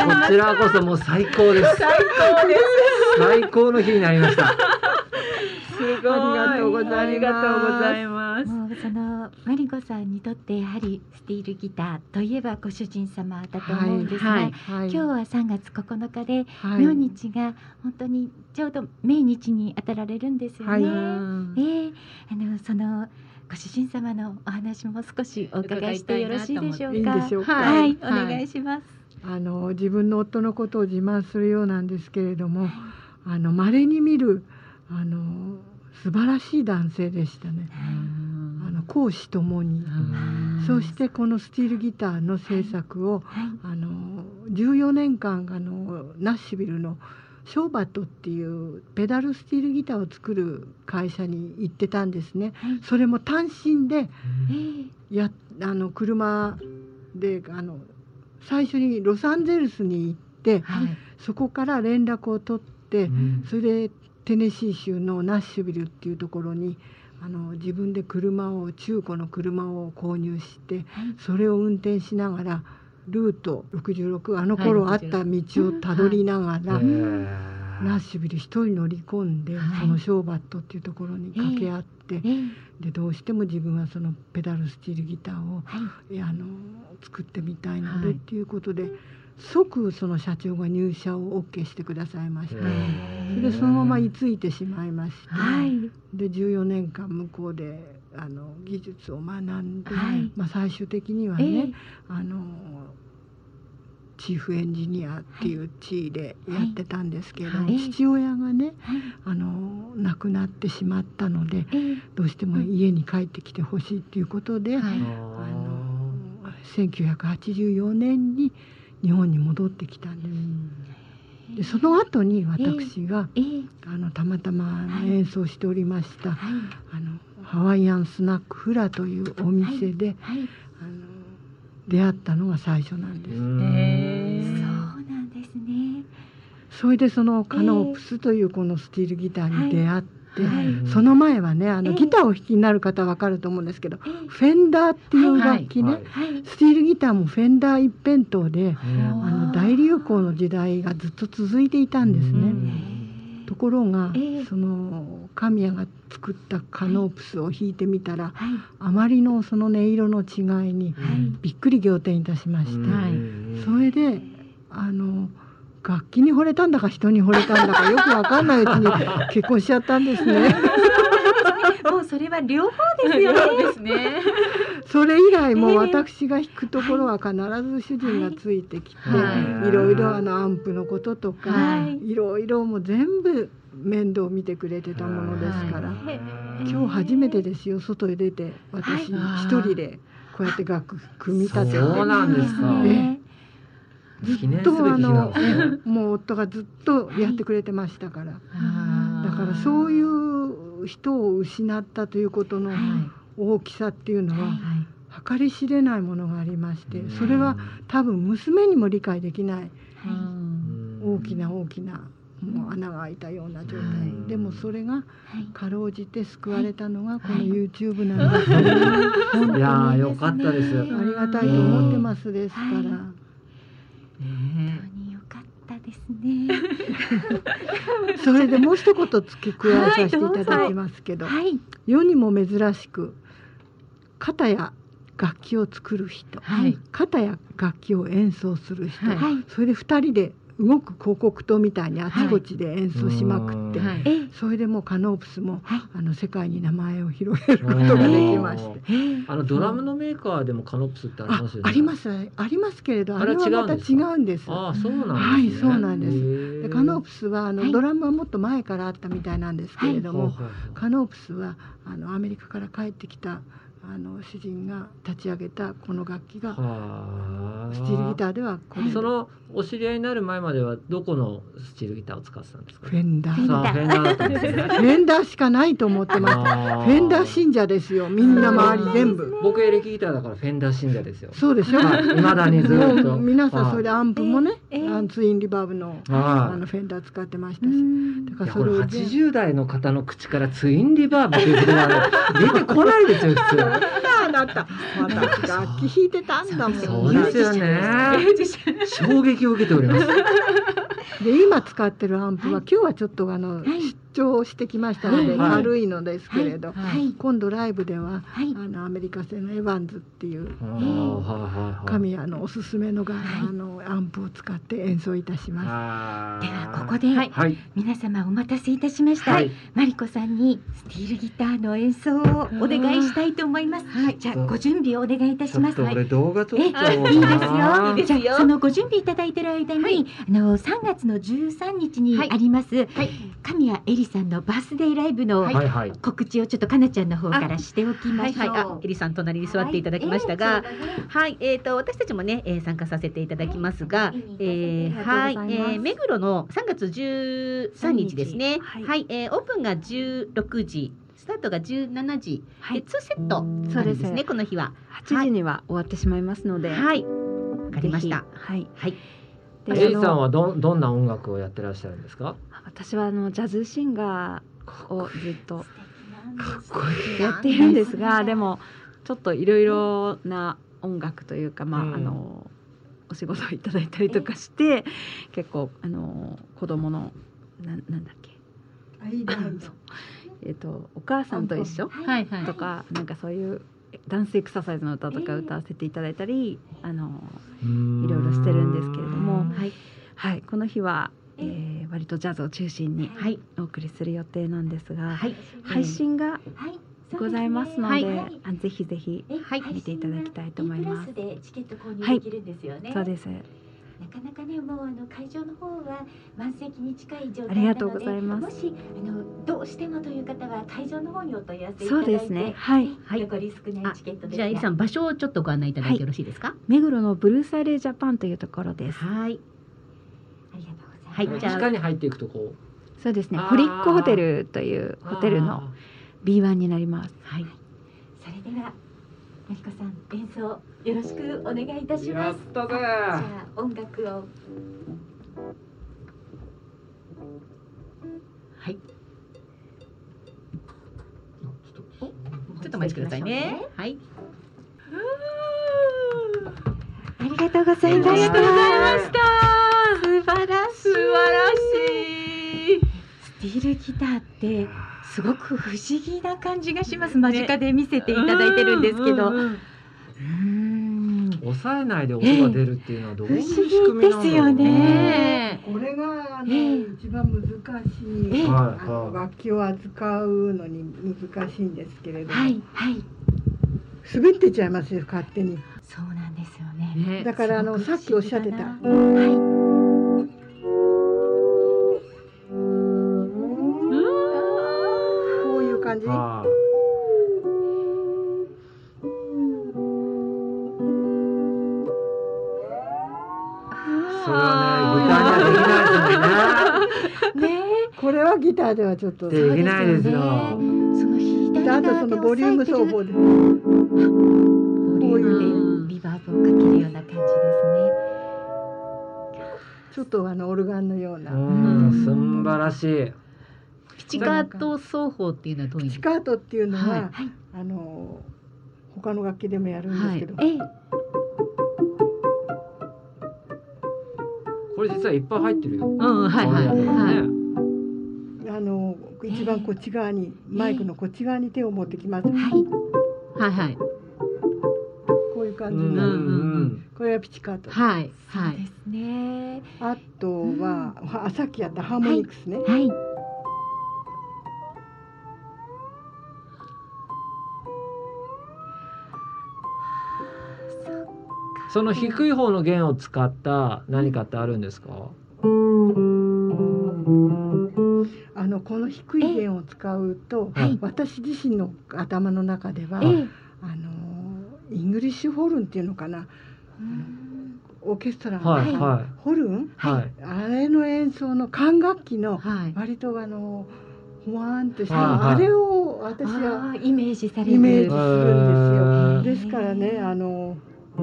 ー [LAUGHS] こちらこそもう最高です。最高です。最高の日になりました。すごい。ありがとうございますありがとうございます。もうそのマリコさんにとってやはりスティールギターといえばご主人様だと思うんですが、はいはいはい今日は3月9日ではい明日が本当にちょうど命日に当たられるんですよね。はいええあのそのご主人様のお話も少しお伺いしてよろしいでしょいうか。でしょうか。はい、はいお願いします。あの自分の夫のことを自慢するようなんですけれども、あの稀に見るあの素晴らしい男性でしたね。あの公私ともに。そしてこのスティールギターの制作を、はい、あの14年間あのナッシュビルのショーバットっていうペダルスチールギターを作る会社に行ってたんですね。はい。それも単身でえーやあの車であの最初にロサンゼルスに行ってはい。そこから連絡を取ってうん。それでテネシー州のナッシュビルっていうところにあの自分で車を中古の車を購入してはい。それを運転しながらルート66あの頃あった道をたどりながら、ナッシュビル一人乗り込んで、はい。そのショーバットっていうところに掛け合って、えーでどうしても自分はそのペダルスチールギターをはい。えあの作ってみたいので、はいっていうことで即その社長が入社を OK してくださいまして、へそー。れでそのまま居ついてしまいまして、はい。で14年間向こうであの技術を学んで、はい。まあ、最終的にはえね、ーあのチーフエンジニアっていう地位でやってたんですけれども、はい。父親がねはい。あの亡くなってしまったのでえーどうしても家に帰ってきてほしいっていうことで、はい。あの1984年に日本に戻ってきたんです。でその後に私が、えーあのたまたま演奏しておりました、はい。あのハワイアンスナックフラというお店で、はい。あの出会ったのが最初なんです。うん。へそうーなんですね。それでそのカノー。プスというこのスティールギターに出会って、はい。その前はねあのええ。ギターを弾きになる方はわかると思うんですけど、えーフェンダーっていう楽器ね、はい。はい。スティールギターもフェンダー一辺倒で、うんあの大流行の時代がずっと続いていたんですね。うん。ところが、ええ。その神谷が作ったカノープスを弾いてみたら、はい。あまりのその音色の違いにはい。びっくり仰天いたしまして、はい。それであの楽器に惚れたんだか人に惚れたんだかよくわかんないうちに結婚しちゃったんですね。もうそれは両方ですよね。そうですね。それ以来も私が弾くところは必ず主人がついてきて、はい。い、ろいろあのアンプのこととか、はい。いろいろもう全部面倒見てくれてたものですから、はい。今日初めてですよ。外へ出て私はい。一人でこうやって楽組み立てて。そうなんですかね記念すべき日なんの。もう夫がずっとやってくれてましたから、あー。だからそういう人を失ったということのはい。大きさっていうのははい計り知れないものがありましてうん。それは多分娘にも理解できない。うん大きな大きなもう穴が開いたような状態。うん。でもそれがはい。かろうじて救われたのがこのはい。YouTube [LAUGHS] なんですね。いやーよかったです。ありがたいと思ってますですから。本当に良かったですね。[LAUGHS] それでもう一言付け加えさせていただきますけど、はい。世にも珍しく肩や楽器を作る人、はい。肩や楽器を演奏する人、はいはい。それで二人で動く広告塔みたいにあちこちで演奏しまくって、はい。それでもうカノープスも、はい。あの世界に名前を広げることができまして。えー。あのドラムのメーカーでもカノプスってありあますよね。ありま。すありますけれどああれれはまた違うんです。ああそうなん。ですね。はいそうなんです。でカノープスはあの、はいドラムはもっと前からあったみたいなんですけれども、カノープスはあのアメリカから帰ってきたあの主人が立ち上げたこの楽器がはあ。スチールギターではこれ。そのお知り合いになる前まではどこのスチールギターを使ってたんですか？フェンダー。フェンダー。さあフェンダーだったんですね。フェンダーしかないと思ってました。あフェンダー信者ですよ。みんな周り全部。僕エレキギターだからフェンダー信者ですよ。そうでしょはい。未だにずっと。皆さんそれでアンプもね、ええあのツインリバーブのはい。あのフェンダー使ってましたし、うんだかいやこれらそれを全80代の方の口からツインリバーブという言葉が出てこないですよ普通。あなた。私楽器弾いてたんだもん。そうですよね。衝撃を受けております。[LAUGHS] で今使ってるアンプは、今日はちょっとあの、はい。出張してきましたので、はい。軽いのですけれど、はい。今度ライブでははい。あのアメリカ製のエヴァンズっていう神谷のおすすめのが、はい。あのアンプを使って演奏いたしまあー。ではここで、はい。はい。皆様お待たせいたしました、はい。マリコさんにスティールギターの演奏をお願いしたいと思います。はい。じゃあご準備をお願いいたします。ちょっと俺動画撮っえいい。ですよ。いいですよ。じゃあそのご準備いただいている間に、あの3月の13日にはい。あります、はい。神谷エリさんのバースデーライブのはい。はい。告知をちょっとかなちゃんの方からしておきまはいはい、しょう。あ、エリさん隣に座っていただきましたが、はい、えっ、と私たちもね、えー参加させていただきますが、えーはい、えー目黒の3月13日ですね。は、はい。いえーオープンが16時、スタートが17時、はい。で2セットそうですあるんです。ね、この日は。8時には終わってしまいますので、はい、わかりました。はい。はい、でエリさんはどどんな音楽をやってらっしゃるんですか？私はあのジャズシンガーをずっとかっこいい。やっているんですが、でもちょっといろいろな音楽というか、まあ、うん。あのお仕事をいただいたりとかして、結構あの子供のなんなんだっけ、えっ、とお母さんと一緒とかなんかそういうダンスエクササイズの歌とか歌わせていただいたり、あのいろいろしてるんですけれども。はい、はい。この日は、えー割とジャズを中心にはい、お送りする予定なんですが、はい、配信がはいございますので、はいあぜひぜひはい見ていただきたいと思います。でチケット購はい入できるんですよね。そうです。なかなかねもうあの会場の方は満席に近い状態なのでありがとうございますもしあのどうしてもという方は会場の方にお問い合わせいたそうだいてですね。はい。はい残り少ないチケットですじゃあエリさん場所をちょっとご案内いただいてよろしいですか？目黒のブルーサイレージャパンというところです。はい、がとうございます。はいじゃあ地下に入っていくとこそうですね。あーフリックホテルというう。ホテルの B1 になります。はい、それではまひこさん演奏よろしくお願いいたします。やったぜじゃあ音楽をはい、ちょっとお待ちくださいね。はい。ありがとうございました。ありがとうございました。素晴らしい。素晴らしい。スティールギターってすごく不思議な感じがします。間近で見せていただいてるんですけど。うんうんうんうーん抑えないで音が出るっていうのはどういう仕不思議組みなんですよねねこれがあの、ええ一番難しい、ええあはいの楽器を扱うのに難しいんですけれども、はいはい。滑ってちゃいますよ勝手にそうなんですよだからあのさっきおっしゃってた。はい。こういう感じはあそれはねギターにはできないですもんね。ねこれはギターではちょっと。できないですよ。そうですよね。その左であとそのボリューム奏法でちょっとあのオルガンのような、うん素晴らしい。ピチカート奏法っていうのはどういうチカートっていうのは、はい。はい。あの他の楽器でもやるんですけど、ええ。これ実はいっぱい入ってるよ。うんうんはいはい。これだけどねあの一番こっち側に、マイクのこっち側に手を持ってきます、はい。はいはい。こういう感うんうじになる、ん。これがピチカート、はいはい。そうですね。あとは、はさっきやったハーモニクスね、はい。その低い方の弦を使った何かってあるんですか？あのこの低い弦を使うと、はい。私自身の頭の中では、ええ。あのイングリッシュホルンっていうのかな。うんオーケストラの、はいはホルン？い。はい。あれの演奏の管楽器のはい。割とあのほわーんとした、あれを私はイメージされる。イメージするんへですよ。ですからねあのあ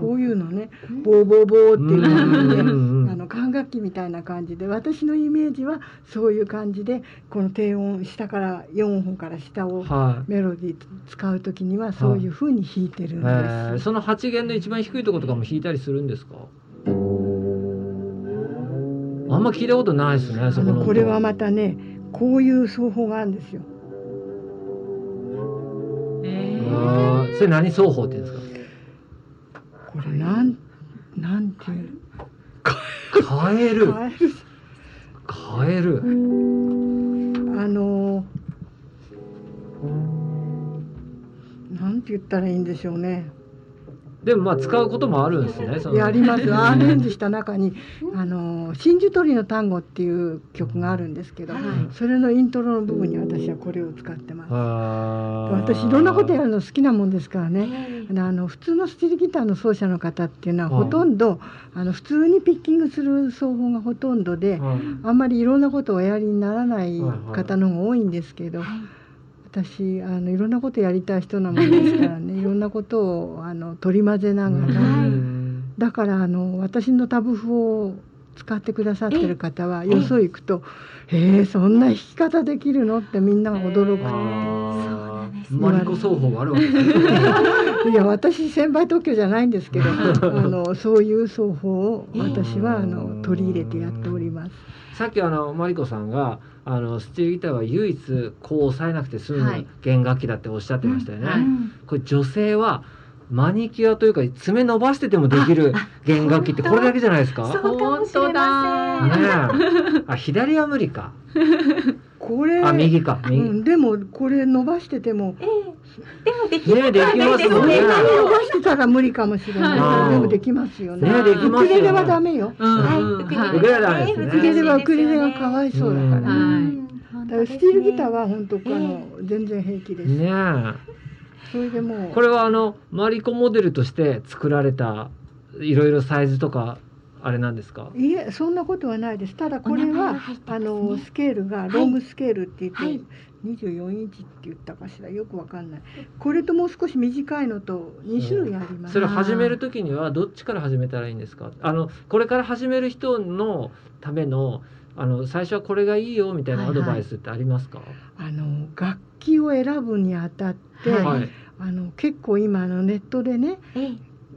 こういうのねボーボーボーっていう感じで。ーあの管楽器みたいな感じで私のイメージはそういう感じでこの低音下から4本から下をはい。メロディー使う時にはそういう風に弾いてるんえーです。その8弦の一番低いところとかも弾いたりするんですか？あんま聞いたことないですねあそこののこれはまたねこういう奏法があるんですよ。あー。それ何奏法って言うんですこれなんなんていうか変える。あ変える。あのなんて言ったらいいんでしょうね。でもまあ使うこともあるんですね。その。やります。[LAUGHS] アレンジした中に、あの真珠鳥の単語っていう曲があるんですけど、それのイントロの部分に私はこれを使ってます。私いろんなことやるの好きなもんですからね。あの普通のスティールギターの奏者の方っていうのははい。ほとんどあの普通にピッキングする奏法がほとんどで、はい。あんまりいろんなことをおやりにならないはいはい。方の方が多いんですけど、私あのいろんなことやりたい人なもんですからね。[LAUGHS] いろんなことをあの取り混ぜながら、うん。だからあの私のタブ譜を使ってくださってる方はよそ行くと「へえそんな弾き方できるの?」ってみんなが驚く。マリコ奏法があるわけですね。いや私専売特許じゃないんですけど [LAUGHS] あのそういう奏法を私はあの取り入れてやっております。さっきあのマリコさんがあのスチールギターは唯一こう押さえなくて済むはい弦楽器だっておっしゃってましたよね。はいこれ女性はマニキュアというか爪伸ばしててもできる弦楽器ってこれだけじゃないですか？ねそうかもしれませんえ。あ左は無理か。これあ右かう右。ん、でもこれ伸ばしててもええ。でもできねできますよね。伸ばしてたら無理かもしれない。でもできますよね。ねできますよね。ウクレレはダメよ。うん。はい。うんウクはい。ウクレレはダメですね。ウクレレはウクレレがかわいそうだから。うん。だはい。からスティールギターは本当あの全然平気です。ねえ。それでもう。これはあのマリコモデルとして作られたいろいろサイズとかあれなんですか？いえそんなことはないです。ただこれはが入ってますあねのスケールがロングスケールって言って、はい24インチって言ったかしら？よくわかんない。これともう少し短いのと2種類あります。それを始める時にはどっちから始めたらいいんですか？あのこれから始める人のためのあの最初はこれがいいよみたいなアドバイスってありますか？あの楽器を選ぶにあたって、はいあの結構今あのネットでねええ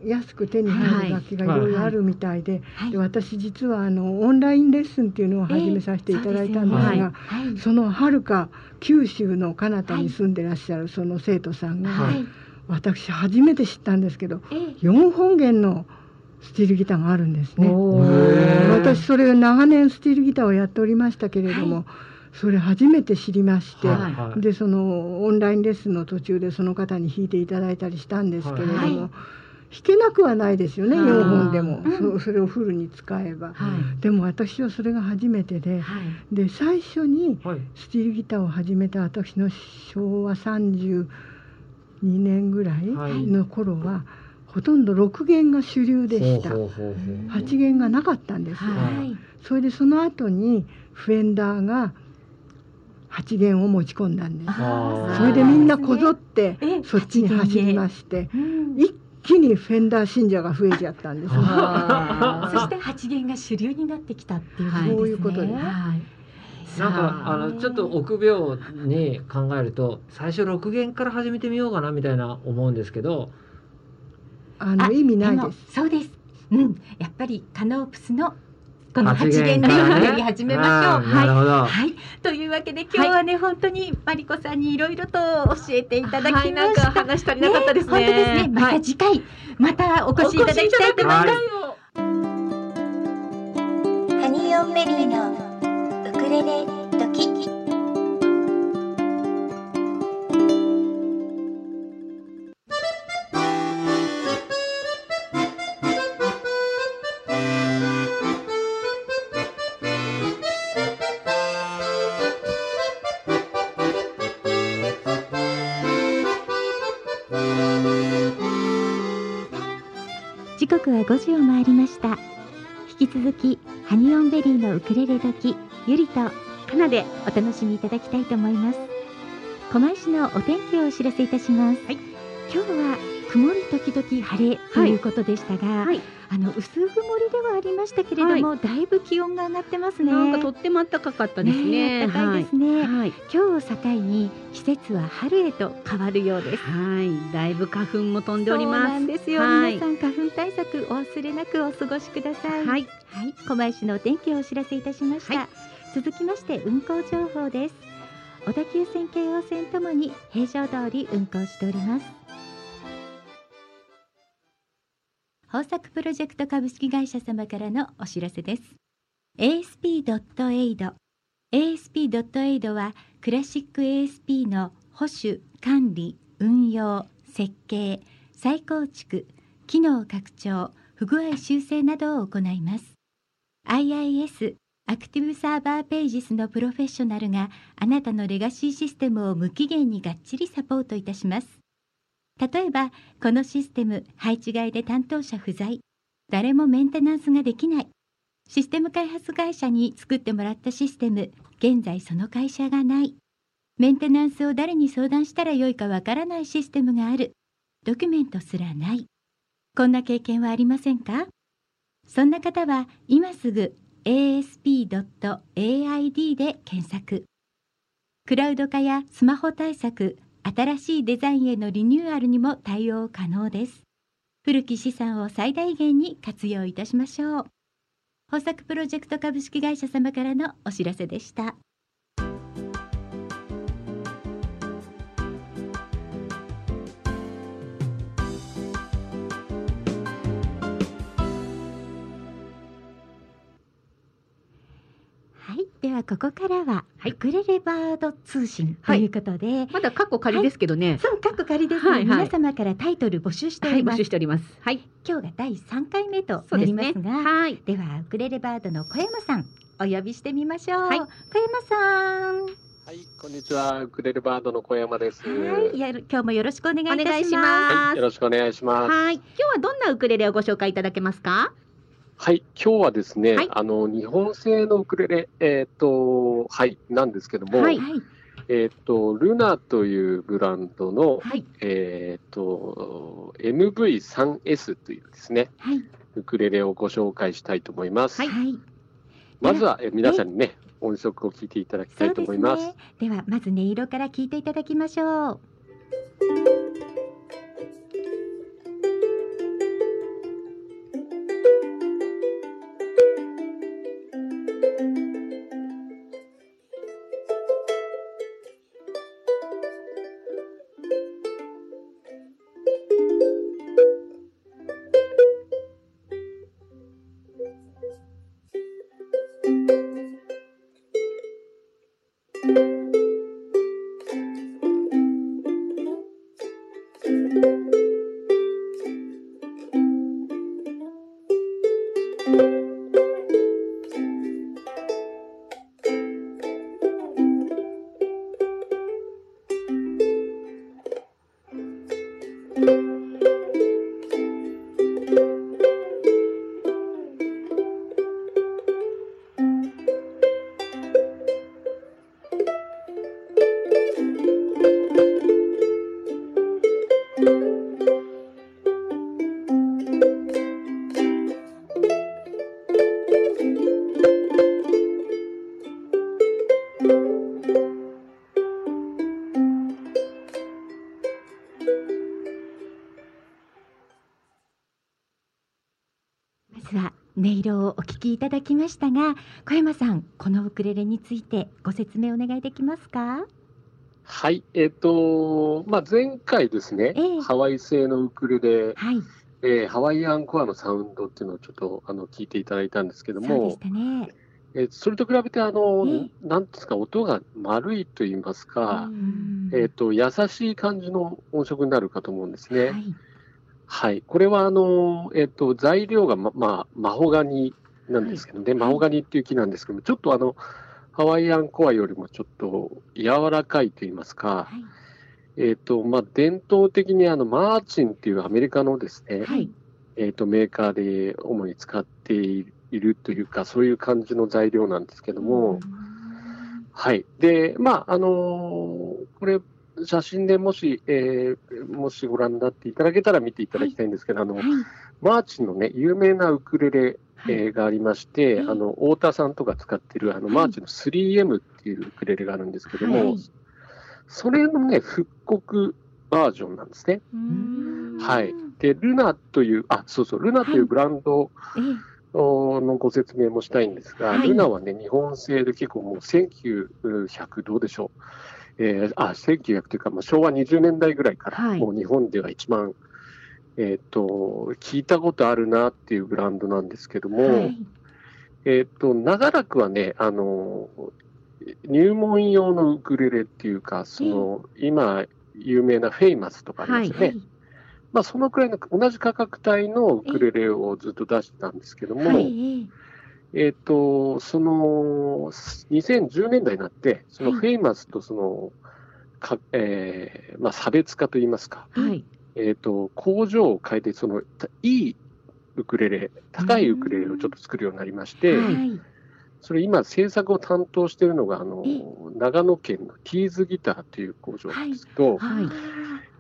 安く手に入る楽器がいろいろあるみたいで,、はい。で私実はあのオンラインレッスンっていうのを始めさせていただいたんですが、ええそすよねはい。そのはるか九州の彼方に住んでらっしゃるその生徒さんが、はい。私初めて知ったんですけどええ。4本弦のスティールギターがあるんですね。私それ長年スティールギターをやっておりましたけれども、それ初めて知りまして、はいはい。でそのオンラインレッスンの途中でその方に弾いていただいたりしたんですけれども、はい弾けなくはないですよねあー4本でも、うん。そそれをフルに使えば。はい。でも私はそれが初めてではい。で最初にはい。スティールギターを始めた私の昭和32年ぐらいはい。の頃は、ほとんど6弦が主流でした。ほうほうほうほう。8弦がなかったんです。よ、はい。それでその後にフェンダーが8弦を持ち込んだんです。それでみんなこぞってええそっちに走りましてうん。一気にフェンダー信者が増えちゃったんですよあー。[LAUGHS] そして八弦が主流になってきたっていうね。そういうことですはい。なんかあのちょっと臆病に考えると最初6弦から始めてみようかなみたいな思うんですけど。あの意味ないもですそうです。うん、やっぱりカノープスのこの8八弦でからねやり始めましょう。あーなるほど。はい、というわけで今日はね、本当にマリコさんにいろいろと教えていただきまはいなんした。か話足りなかったですね。本当ですね。まはい。た次回、またお越しいただきたいと思います。ハニーオンベリーのウクレレドキ時刻5時を回りました。引き続きハニオンベリーのウクレレ時ゆりとかなでお楽しみいただきたいと思います。狛江市のお天気をお知らせいたします、はい。今日は曇り時々晴れということでしたが、はい。あの薄曇りではありましたけれども、だいぶ気温が上がってますね。なんかとっても暖かかったですね。ね暖かいですね、はい。はい。今日を境に季節は春へと変わるようです。はい。だいぶ花粉も飛んでおりそうます。なんですよ、はい。皆さん花粉対策お忘れなくお過ごしください。はい。はい、狛江市のお天気をお知らせいたしました、はい。続きまして運行情報です。小田急線京王線ともに平常通り運行しております豊作プロジェクト株式会社様からのお知らせです。ASP.AID ASP.AID はクラシック ASP の保守管理運用設計再構築機能拡張不具合修正などを行います。IIS アクティブサーバーページスのプロフェッショナルがあなたのレガシーシステムを無期限にがっちりサポートいたします。例えばこのシステム配置外で担当者不在。誰もメンテナンスができない。システム開発会社に作ってもらったシステム。現在その会社がない。メンテナンスを誰に相談したらよいかわからないシステムがある。ドキュメントすらない。こんな経験はありませんか？そんな方は今すぐ asp.aid で検索。クラウド化やスマホ対策新しいデザインへのリニューアルにも対応可能です。古き資産を最大限に活用いたしましょう。豊作プロジェクト株式会社様からのお知らせでした。ではここからは、はいウクレレバード通信ということで、まだカッコ仮ですけどね。そう、かっこ仮ですね、はいはい皆様からタイトル募集しておはい、ります。募集しております。はい。今日が第3回目となりますが、。はい。ではウクレレバードの小山さんお呼びしてみましょう。はい小山さん、はい、こんにちは。ウクレレバードの小山です。はい、やる今日もよろしくお願いいたします。お願いしはます。いよろしくお願いします。はい。今日はどんなウクレレをご紹介いただけますか？はい、今日はですね、はいあの日本製のウクレレ、えっ、と、はい、なんですけども、はいはい、えっ、と、ルナというブランドの、はい。えっ、と、MV3S というですね、はい、ウクレレをご紹介したいと思います。まずは、え皆さんにね、音色を聞いていただきたいと思います。ね。ではまず音色から聞いていただきましょう。いただきましたが、小山さん、このウクレレについてご説明お願いできますか？はい、えっ、と、まあ、前回ですね、ええハワイ製のウクレレ、はい、えーハワイアンコアのサウンドっていうのをちょっとあの聞いていただいたんですけどそうでもし、たね。えーそれと比べてあの、ええなんですか、音が丸いと言いますか、うんえっ、と、優しい感じの音色になるかと思うんですね。ははい。い、これはあの、えっ、と、材料がま、まあ、マホガニなんですけどね、マホガニっていう木なんですけども、ちょっとあの、ハワイアンコアよりもちょっと柔らかいと言いますか、はい、えっ、と、まあ、伝統的にあの、マーチンっていうアメリカのですね、はい、えっ、と、メーカーで主に使っているというか、そういう感じの材料なんですけども、はい。で、まあ、あのーこれ、写真でもし、えーもしご覧になっていただけたら見ていただきたいんですけど、あの、はい、マーチンのね、有名なウクレレ、はい、えーがありまして、はいあの、太田さんとか使ってる、あの、はいマーチンの 3M っていうウクレレがあるんですけども、はい。それのね、復刻バージョンなんですね。うん。はい。で、ルナという、あ、そうそう、ルナというブランドええ。のご説明もしたいんですが、はい。ルナはね、日本製で結構もう1900どうでしょう。えーあ、1900というか、まあ、昭和20年代ぐらいから、はい。もう日本では一番、えっ、と、聞いたことあるなっていうブランドなんですけども、はい、えっ、と、長らくはね、あの、入門用のウクレレっていうか、その、今、有名なフェイマスとかありますよね。まあ、そのくらいの同じ価格帯のウクレレをずっと出してたんですけども、はいえっ、と、その、2010年代になって、そのはい。フェイマスとその、かえーまあ、差別化といいますか、はい。えっ、と、工場を変えて、その、たいいウクレレ、高いウクレレをちょっと作るようになりまして、はい。それ今制作を担当しているのが、あのえ、長野県のティーズギターという工場なんですけど、はい。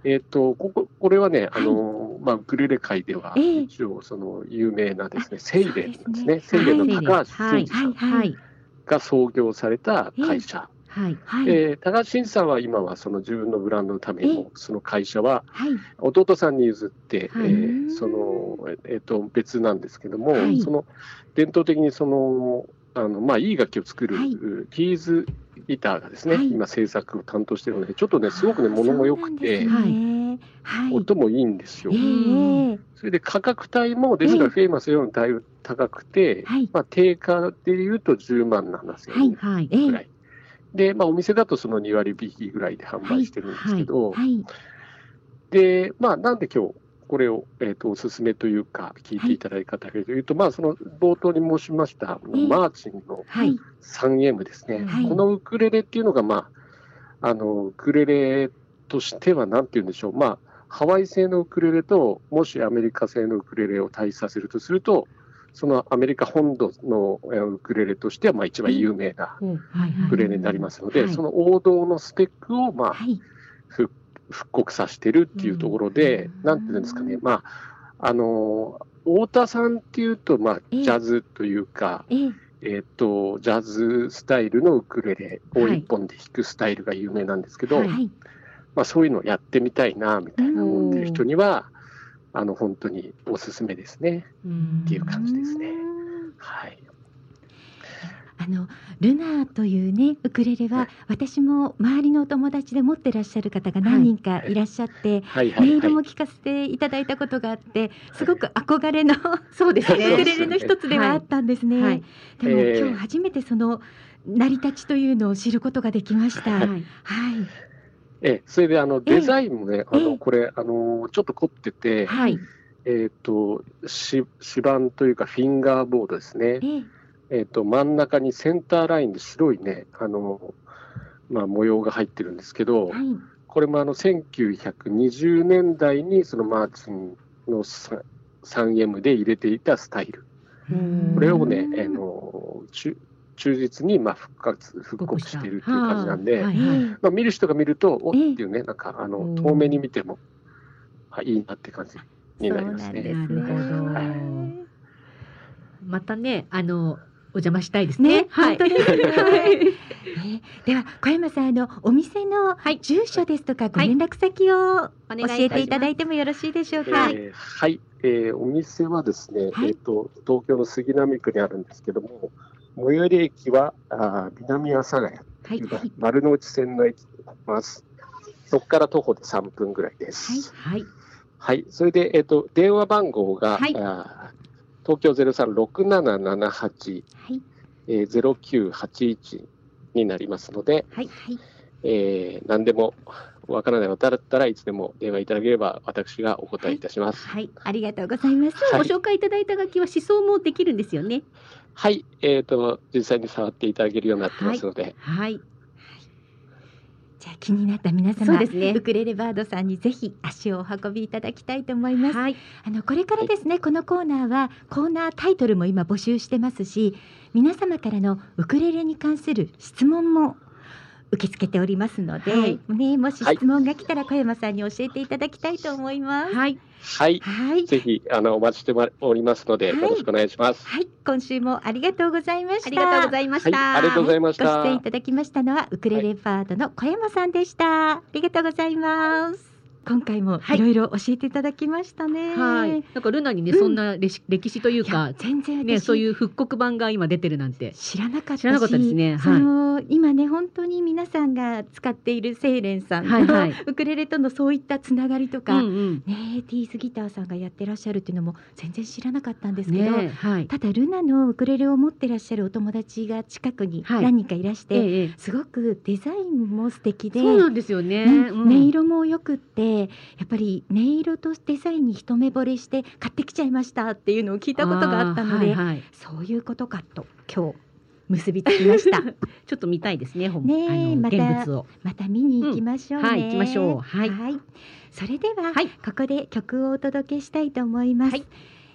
えっ、と、ここ、これはね、あの、まあ、ウクレレ界では、ええ。一応、その、有名なですね、セイレンですね。セイレンの高橋はい。真司さんはいはい。が創業された会社。はい。はいえー高橋真司さんは今はその自分のブランドのためにその会社ははい。弟さんに譲って、はい。えーその、えっ、と、別なんですけども、はい。その、伝統的にその、あの、まあ、いい楽器を作る、はい。ティーズギターがですね、はい。今制作を担当しているので、ちょっとね、すごくね、物も良くて、ね。はい。音もいいんですよ。ええ。それで価格帯も、ですかええ。らフェイマスよりだいぶ高くて、はい。まあ、定価でいうと10万7000円はい。ええ。ぐらい。で、まあ、お店だとその2割引きぐらいで販売してるんですけど、はいで、まあ、なんで今日、これを、えっ、と、おすすめというか、聞いていただいたかというと、まあ、その、冒頭に申しました、ええ。マーチンのはい。3M ですね。はい。このウクレレっていうのが、まあ、あの、ウクレレとしては、なんて言うんでしょう。まあ、ハワイ製のウクレレと、もしアメリカ製のウクレレを対比させるとすると、そのアメリカ本土のえーウクレレとしては、まあ、一番有名なはい。ウクレレになりますので、はい。その王道のスペックを、まあ、はい。復復刻させてるっていうところで、うん。なんていうんですかね、まあ、あの、太田さんっていうと、まあ、ええ。ジャズというか、ええ。えっ、と、ジャズスタイルのウクレレをはい。一本で弾くスタイルが有名なんですけど、まあ、そういうのをやってみたいな、みたいな思ってる人には、あの、本当におすすめですね。うんっていう感じですねはい。あのルナーというねウクレレは、はい私も周りのお友達で持ってらっしゃる方が何人かいらっしゃって、はいはいはいメールも。聞かせていただいたことがあってすごく憧れの [LAUGHS] そうですウクね。レレの一つではあったんですね。はい。でも、えー今日初めてその成り立ちというのを知ることができました。は。はいい。ええ、それで、あの、ええデザインもね、あええの、これ、あの、ちょっと凝ってて、はい。えっ、と、し、指板というか、フィンガーボードですね。えええっ、と、真ん中にセンターラインで白いね、あの、まあ、模様が入ってるんですけど、はい。これもあの、1920年代に、そのマーチンのさ 3M で入れていたスタイル。これをね、あの、忠忠実に、まあ、復活、復刻しているっていう感じなんで、はい。ええまあ、見る人が見ると、おっていうね、なんか、あのうん、遠目に見ても、あ、いいなって感じになりますね。そうなるほど。はい。またね、あの、お邪魔したいですね。ね。はい。本当ですねはい。ええでは小山さんあのお店のはい。住所ですとかご連絡先を教えていただいてもよろしいでしょうか？えーはい、えーお店はですね、はい。えっ、と、東京の杉並区にあるんですけども、最寄り駅は、あー南阿佐ヶ谷はい丸の内線の駅になります。そこから徒歩で3分ぐらいです。はい。はい、それで、えっ、と、電話番号が、はいあー東京036778、はいえー、0981になりますので、はい。はいえー何でもわからない方だったらいつでも電話いただければ私がお答えいたします。はいありがとうございます。はいご紹介いただいた楽器は思想もできるんですよね。はい、えっ、と、実際に触っていただけるようになってますので、はい。じゃあ気になった皆様そうですねウクレレバードさんにぜひ足をお運びいただきたいと思います。はい。あのこれからですね、このコーナーはコーナータイトルも今募集してますし皆様からのウクレレに関する質問も受け付けておりますので、はいね、もし質問が来たら小山さんに教えていただきたいと思います。はい。はい、はい、ぜひ、あの、お待ちしておりますので、はいよろしくお願いします。はい、今週もありがとうございました。ありがとうございました。はいありがとうございましたご出演いただきましたのはウクレレバードの小山さんでした。ありがとうございます。今回もいろいろ教えていただきましたね。はい。なんかルナにね、うんそんな歴史というか、全然私ね、そういう復刻版が今出てるなんて。知らなかったし知らなかったですねはいその今ね本当に皆さんが使っているセイレンさんの、はいはい [LAUGHS] ウクレレとのそういったつながりとうか、んうん。ねティーズギターさんがやってらっしゃるっていうのも全然知らなかったんですけど、ね、はい。ただルナのウクレレを持ってらっしゃるお友達が近くにはい何人かいらして、ええ、すごくデザインも素敵でそうなんですよね。うんうん音色もよくってでやっぱり音色とデザインに一目惚れして買ってきちゃいましたっていうのを聞いたことがあったので、はいはい。そういうことかと今日結びつきました。[LAUGHS] ちょっと見たいですね。本ねまた現物を。また見に行きましょうね、うん。はい行きましょう。はい。それでは、はい。ここで曲をお届けしたいと思います、はい。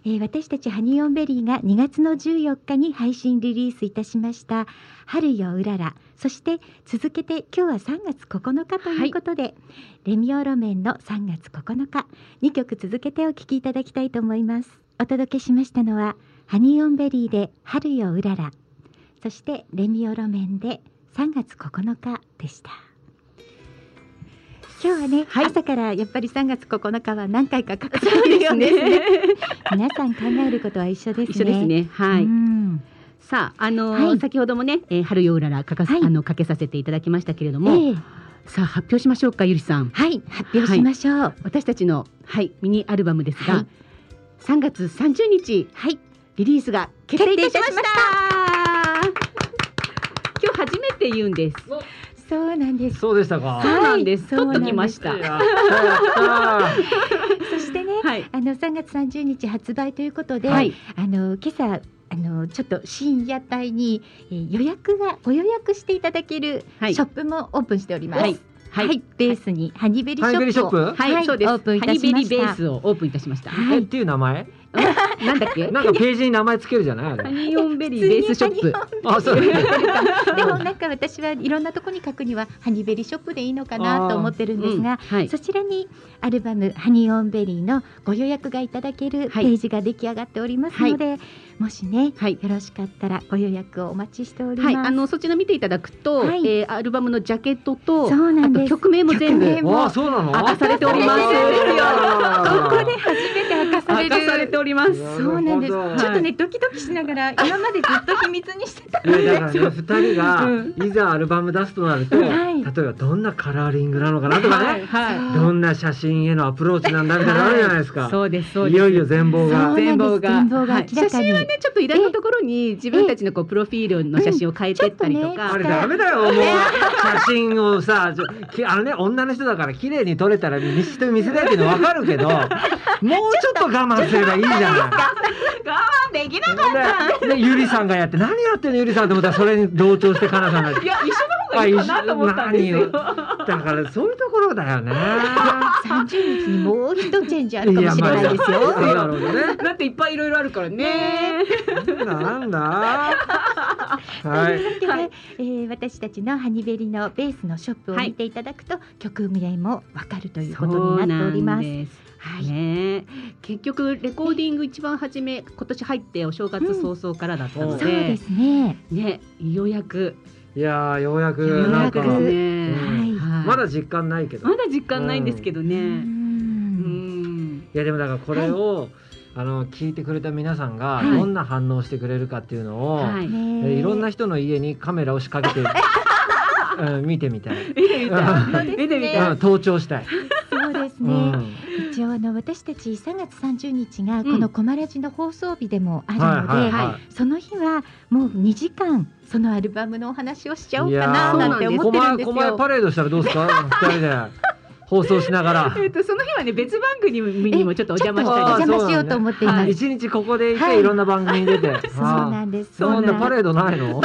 えー私たちハニオンベリーが2月の14日に配信リリースいたしました春ようららそして続けて今日は3月9日ということで、レミオロメンの3月9日2曲続けてお聴きいただきたいと思います。お届けしましたのはハニオンベリーで春ようらら。そしてレミオロメンで3月9日でした。今日はね、はい。朝からやっぱり3月9日は何回か書かれてるよね。皆さん考えることは一緒ですね。一緒ですね。はい。うんさあ、あのーはい先ほどもね、えー、春ようららかかす、はいあのかけさせていただきましたけれども、ええさあ発表しましょうかゆりさん。はい発表しましょう私たちのはいミニアルバムですが、はい3月30日はいリリースが決定いたしました。[LAUGHS] 今日初めて言うんです。そうなんですそうでしたか。はいそうなんです。そうなんです取っときました。[LAUGHS] そしてね、はい。あの3月30日発売ということで、はい。あの今朝あのちょっと深夜帯に、えー予約がご予約していただけるはいショップもオープンしております。はい。はい、ベースにハニベリショップをハニベリショップ？はい、はいそうです。オープンいたしましたハニベリベースをオープンいたしました。はいえっていう名前？なんだっけ？[LAUGHS] なんかページに名前つけるじゃない？あハれ。ニオンベリーベースショップ。[LAUGHS] あ、そう。でもなんか私はいろんなとこに書くにはハニベリショップでいいのかなと思ってるんですが、はい。そちらにアルバム「ハニーオンベリー」のご予約がいただけるペはいージが出来上がっておりますので、もしねはい。よろしかったらご予約をお待ちしております。はい、あのそちら見ていただくと、はいえーアルバムのジャケットと、そうなんですあと曲名も全部もあ、そうなの？明かされております。ここで初めて明かされる明かされております。そうなんです。ちょっとね、ドキドキしながら今までずっと秘密にしてたいやだからね二人がうんいざアルバム出すとなると、はい例えばどんなカラーリングなのかなとかね、はどんな写真へのアプローチなんだみたいなのあるじゃないですか。そうですそうです。いよいよ全貌そうが。なんです全貌が全貌がはい明らかに写真はねちょっといろんなところに自分たちのこうプロフィールの写真を変えてったりとか、あれダメだよもう。写真をさあのね女の人だから綺麗に撮れたら見人に見せたいっていうのわかるけど [LAUGHS] もうちょっと我慢すればいいじゃない。我慢できなかででゆりさんがやって何やってんのゆりさんと思ったらそれに同調してかなさんが。いや一緒の？方がいいかなと思ったんですよ。だからそういうところだよね。30日にもう一チェンジあるかもしれないですよ。いやまあなるほどね。だっていっぱいいろいろあるからね。なんだ。はい。というわけで、えー私たちの？ハニベリの？ベースの？ショップを見ていただくと、曲名もわかるということになっております。す。はい、ね、結局レコーディング一番初め今年入ってお正月早々からだったの？そうで、すね。ねようやくいやーようやくなんかまだ実感ないけど。まだ実感ないんですけどうね。うんん。いやでもだからこれを、あの聞いてくれた皆さんがはいどんな反応してくれるかっていうのを、はい。ねえーいろんな人の家にカメラを仕掛けて、[LAUGHS] うん、見てみたい。見てみたい。見てみたい。うん、盗聴したい。ですうね。ん。一応あの私たち3月30日がこのコマラジの放送日でもあるので、その日はもう2時間そのアルバムのお話をしちゃおうかなーなんて思ってるんですよ。狛江パレードしたらどうですか二人で放送しながら。[LAUGHS] えっとその日はね別番組にもちょっとお邪魔したり邪魔しようと思っています。一日ここでいて、はいい、ろんな番組に出て。そうなんです。そんなパレードないの？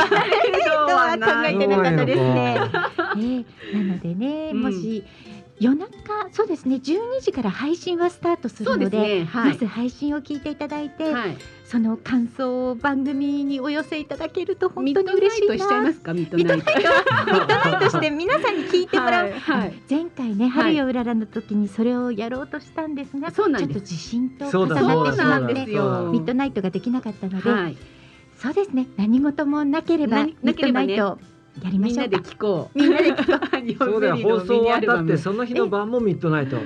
とは考えてなかったですね。そうねなのでね、うんもし夜中そうですね12時から配信はスタートするので。ね。はい。まず配信を聞いていただいて、はい。その感想を番組にお寄せいただけると本ミ当にッドナイト嬉しいな。しちゃいますか？ミッドナイト。ナイトミッドナイトして [LAUGHS] 皆さんに聞いてもらう。はいはい前回ね、春ようららの時にそれをやろうとしたんですが、ちょっと地震と重なってしまって。ミッドナイトができなかったので、はい。そうですね。何事もなければなミッドナイトやりまみんなでしょうか。聞こう。みんなで聞こそうだよ放送終わったってその日の晩もミッドナイト。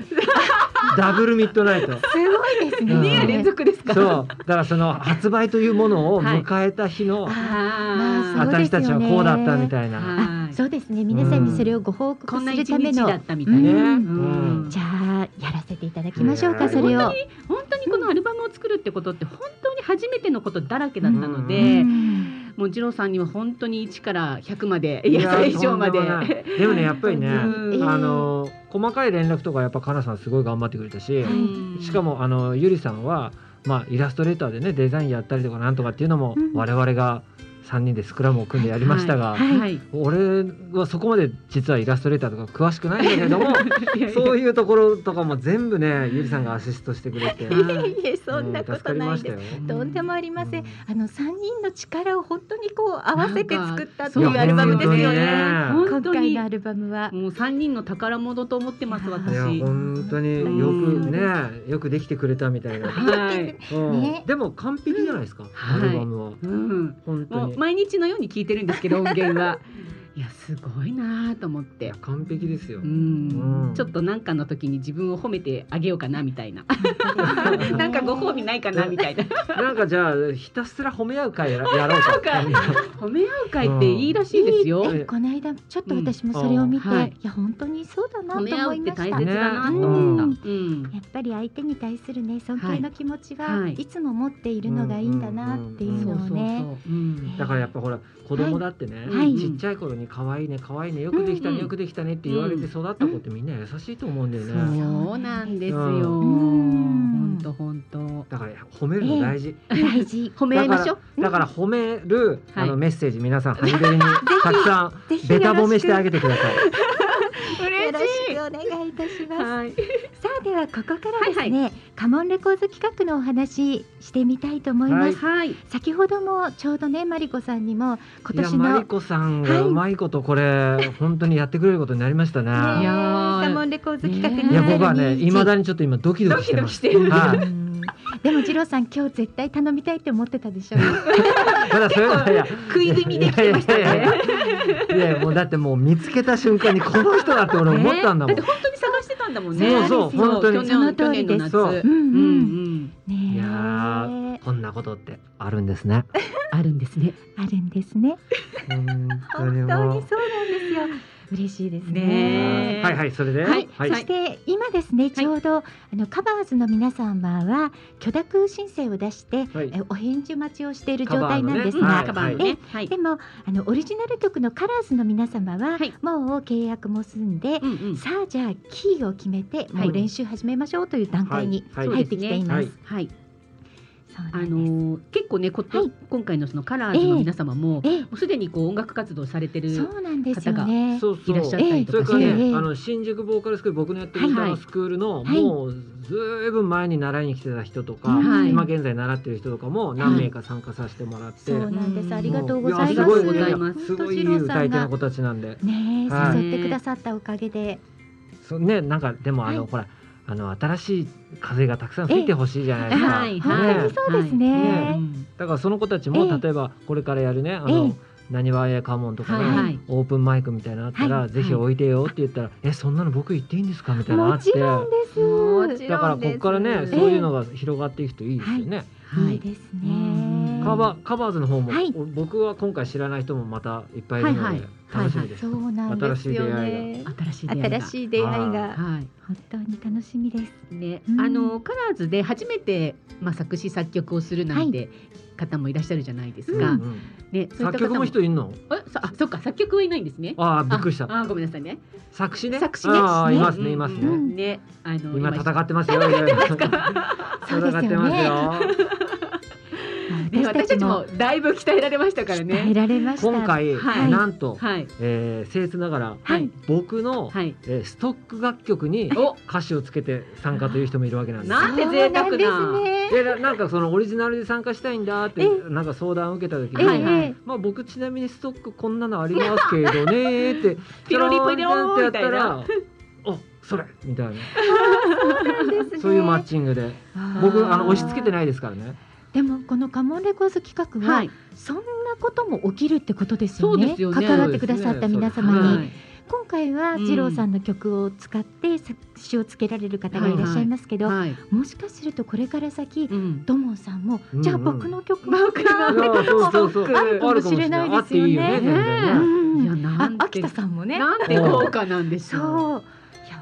ダブルミッドナイト。う。すごいですね。うん二夜連続ですか？そうだからその発売というものを迎えた日の、私たちはこうだったみたいな。そうですね。皆さんにそれをご報こ告するための日だったみたいじゃあやらせていただきましょうか。うんそれを。本当にこのアルバムを作るってことって本当に初めてのことだらけだったのうで、んもう次郎さんには本当に1から100までいいややそれ以上まで。でもねやっぱりね、[LAUGHS] うん。あの細かい連絡とかやっぱかなさんすごい頑張ってくれたし、しかもあのゆりさんはまあイラストレーターでねデザインやったりとかなんとかっていうのもうん。我々が3人でスクラムを組んでやりましたが、はい。はい。俺はそこまで実はイラストレーターとか詳しくないんだけれども [LAUGHS] そういうところとかも全部ねゆりさんがアシストしてくれて。はいいえそんなことないです。とんでもありません。うん。あの三人の力を本当にこう合わせて作ったっていうアルバムですよね。本今当に回のアルバムは。もう三人の宝物と思ってます私。いや本当によくねよくできてくれたみたいな、はい。うん。ね。でも完璧じゃないですか、はい。アルバムは。うん。本当に毎日のように聞いてるんですけど音源は。[LAUGHS] いやすごいなと思って。完璧ですよ、ううん。ん、ちょっとなんかの時に自分を褒めてあげようかなみたいな。[LAUGHS] なんかご褒美ないかなみたいな。なんかじゃあひたすら褒め合う会や [LAUGHS] ろうか。褒め合う会っていいらしいですよ。えこの間ちょっと私もそれを見て、うん。はい。い、や本当にそうだなと褒め合うって思いました大切だなと思っ。やっぱり相手に対するね尊敬の気持ちははい。いつも持っているのがいいんだなっていうのをね。う。うん。だからやっぱほら子供だってね、はい。ちっちゃい頃に可愛いね可愛いねよくできたね、うんうん。よくできたねって言われて育った子ってみんな優しいと思うんだよね、そうなんですよ。うん。本当本当。だから褒めるの大事、大事。褒め合いましょう。だから褒める、はい。あのメッセージ皆さんハニベリにたくさんベタ褒めしてあげてください。よろしくお願いいたします。はい。さあではここからですね、カモンレコーズ企画のお話してみたいと思います。はい。先ほどもちょうどねマリコさんにも今年いやマリのコさんがうまいことこれ、本当にやってくれることになりましたね。ねいやーカモンレコーズ企画ねいや僕はね2021未だにちょっと今ドキドキしてます。ドキドキしてるはい。うんでも次郎さん今日絶対頼みたいって思ってたでしょ？ただそれはいや食い気味で来てましたいやいね。やいやいやもうだってもう見つけた瞬間にこの人だって俺思ったんだもん。だって本当に探してたんだもんね。そうそう本当に去その通りです年の夏。そううんううんんねえいやーこんなことってあるんですね。[LAUGHS] あるんですね。あるんですね。本当本にそうなん。ですよ。嬉しいですね。はいはいそれで、はい。そして今ですねちょうど、あのカバーズの皆様は許諾申請を出して、はい。えお返事待ちをしている状態なんですが、カバーのねはい。カバーのね。はい。でもあのオリジナル曲のカラーズの皆様は、はい。もう契約も済んで、うんうん。さあじゃあキーを決めてもう練習始めましょうという段階に入ってきています。はい。はい。あ。のー結構ねこと、はい。今回のそのカラーズの皆様も、ええ。もうすでにこう音楽活動されてるそうなんですよね。そうそう。いらっしゃったりとそれかして、ええ。ね、あの新宿ボーカルスクール僕のやってる歌のスクールの、はい。もうずいぶん前に習いに来てた人とか、はい。今現在習ってる人とかも何名か参加させてもらって、そうなんです。うん。ありがとうごもざいます。やすごいありがとうございます。すごいいい歌い手の子たちなんで、ねえ、はい。誘ってくださったおかげで、そうねなんかでもあの、はい。ほらあの新しい風がたくさん吹いてほしいじゃないですか。はい本当にそうですね。ね。だからその子たちも、ええ例えばこれからやるねあえのえ、なにわやかもんとかね、はい。はいオープンマイクみたいなのあったら、はいぜひ置いてよって言ったら、えそんなの僕言っていいんですかみたいなのあもってちろんです。もちろんだからここからね、そういうのが広がっていくといいですよね。はい。いい。ですうん。ね。カバーカバーズの方も、はいお僕は今回知らない人もまたいっぱいいるので、はいはい楽しみです。そうなんですよね。新しい出会いが新しい出会いがはい。本当に楽しみです。ね、うんあのカラーズで初めてまあ作詞作曲をするなんて方もいらっしゃるじゃないですか。うんうんね、そういっも人いんの？あ、そっか作曲はいないんですね。ああびっくりした。あ、あごめんなさいね。作詞ね？作詞ねいますねいますね。うんうんね、あの今戦っってますよ。戦ってそうですよね戦ってますよ。ね、私たちもだいぶ鍛えられましたから鍛えね。られました。今回、はいなんと、はいえー、僭越ながら、はい僕の、はい。えーストック楽曲にお、歌詞をつけて参加という人もいるわけなんですよ。なんて贅沢な。そうなんかそのオリジナルで参加したいんだってえなんか相談を受けた時に、えはいはいえまあ僕ちなみにストックこんなのありますけどねって [LAUGHS] ピロリピローってやったら「[LAUGHS] [LAUGHS] おそれ!」みたいなそういうマッチングで僕あの押し付けてないですからね。でもこのカモンレコーズ企画は、はい。そんなことも起きるってことですよね。よね。関わってくださった皆様に、はい。今回はうん。二郎さんの曲を使って作詞をつけられる方がいらっしゃいますけど、はい。もしかするとこれから先、うん。土門さんも、うんじゃあ僕の曲も僕のいやそうそうそう。あるかもしれないですよね。い秋田さん。もねなんて豪華なんでしょう。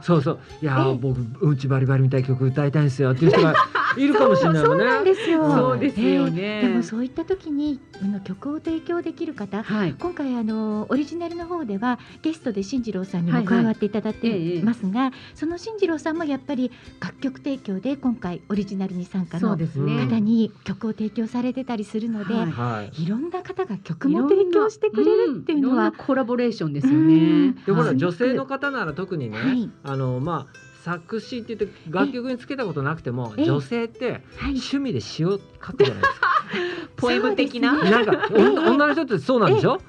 そうそう。いや僕うんちバリバリみたいな曲歌いたいんですよっていう人がいるかもしれないもんね。そうなんですよ。そう。ですよね。えーでもそういった時にあの曲を提供できる方、はい。今回あのオリジナルの方ではゲストで進次郎さんにはいはいも加わっていただいてええますが、その進次郎さんもやっぱり楽曲提供で今回オリジナルに参加のですね。方に曲を提供されてたりするので、はい。はい。いろんな方が曲も提供してくれるっていうのは、コラボレーションですようん。ね。でほらはい女性の方なら特にね、はいあのまあ作詞って言って楽曲につけたことなくてもええ女性ってはい、趣味で詩を書くじゃないですか。[LAUGHS] ポエム的な？なんかお女の人ってそうなんでしょ？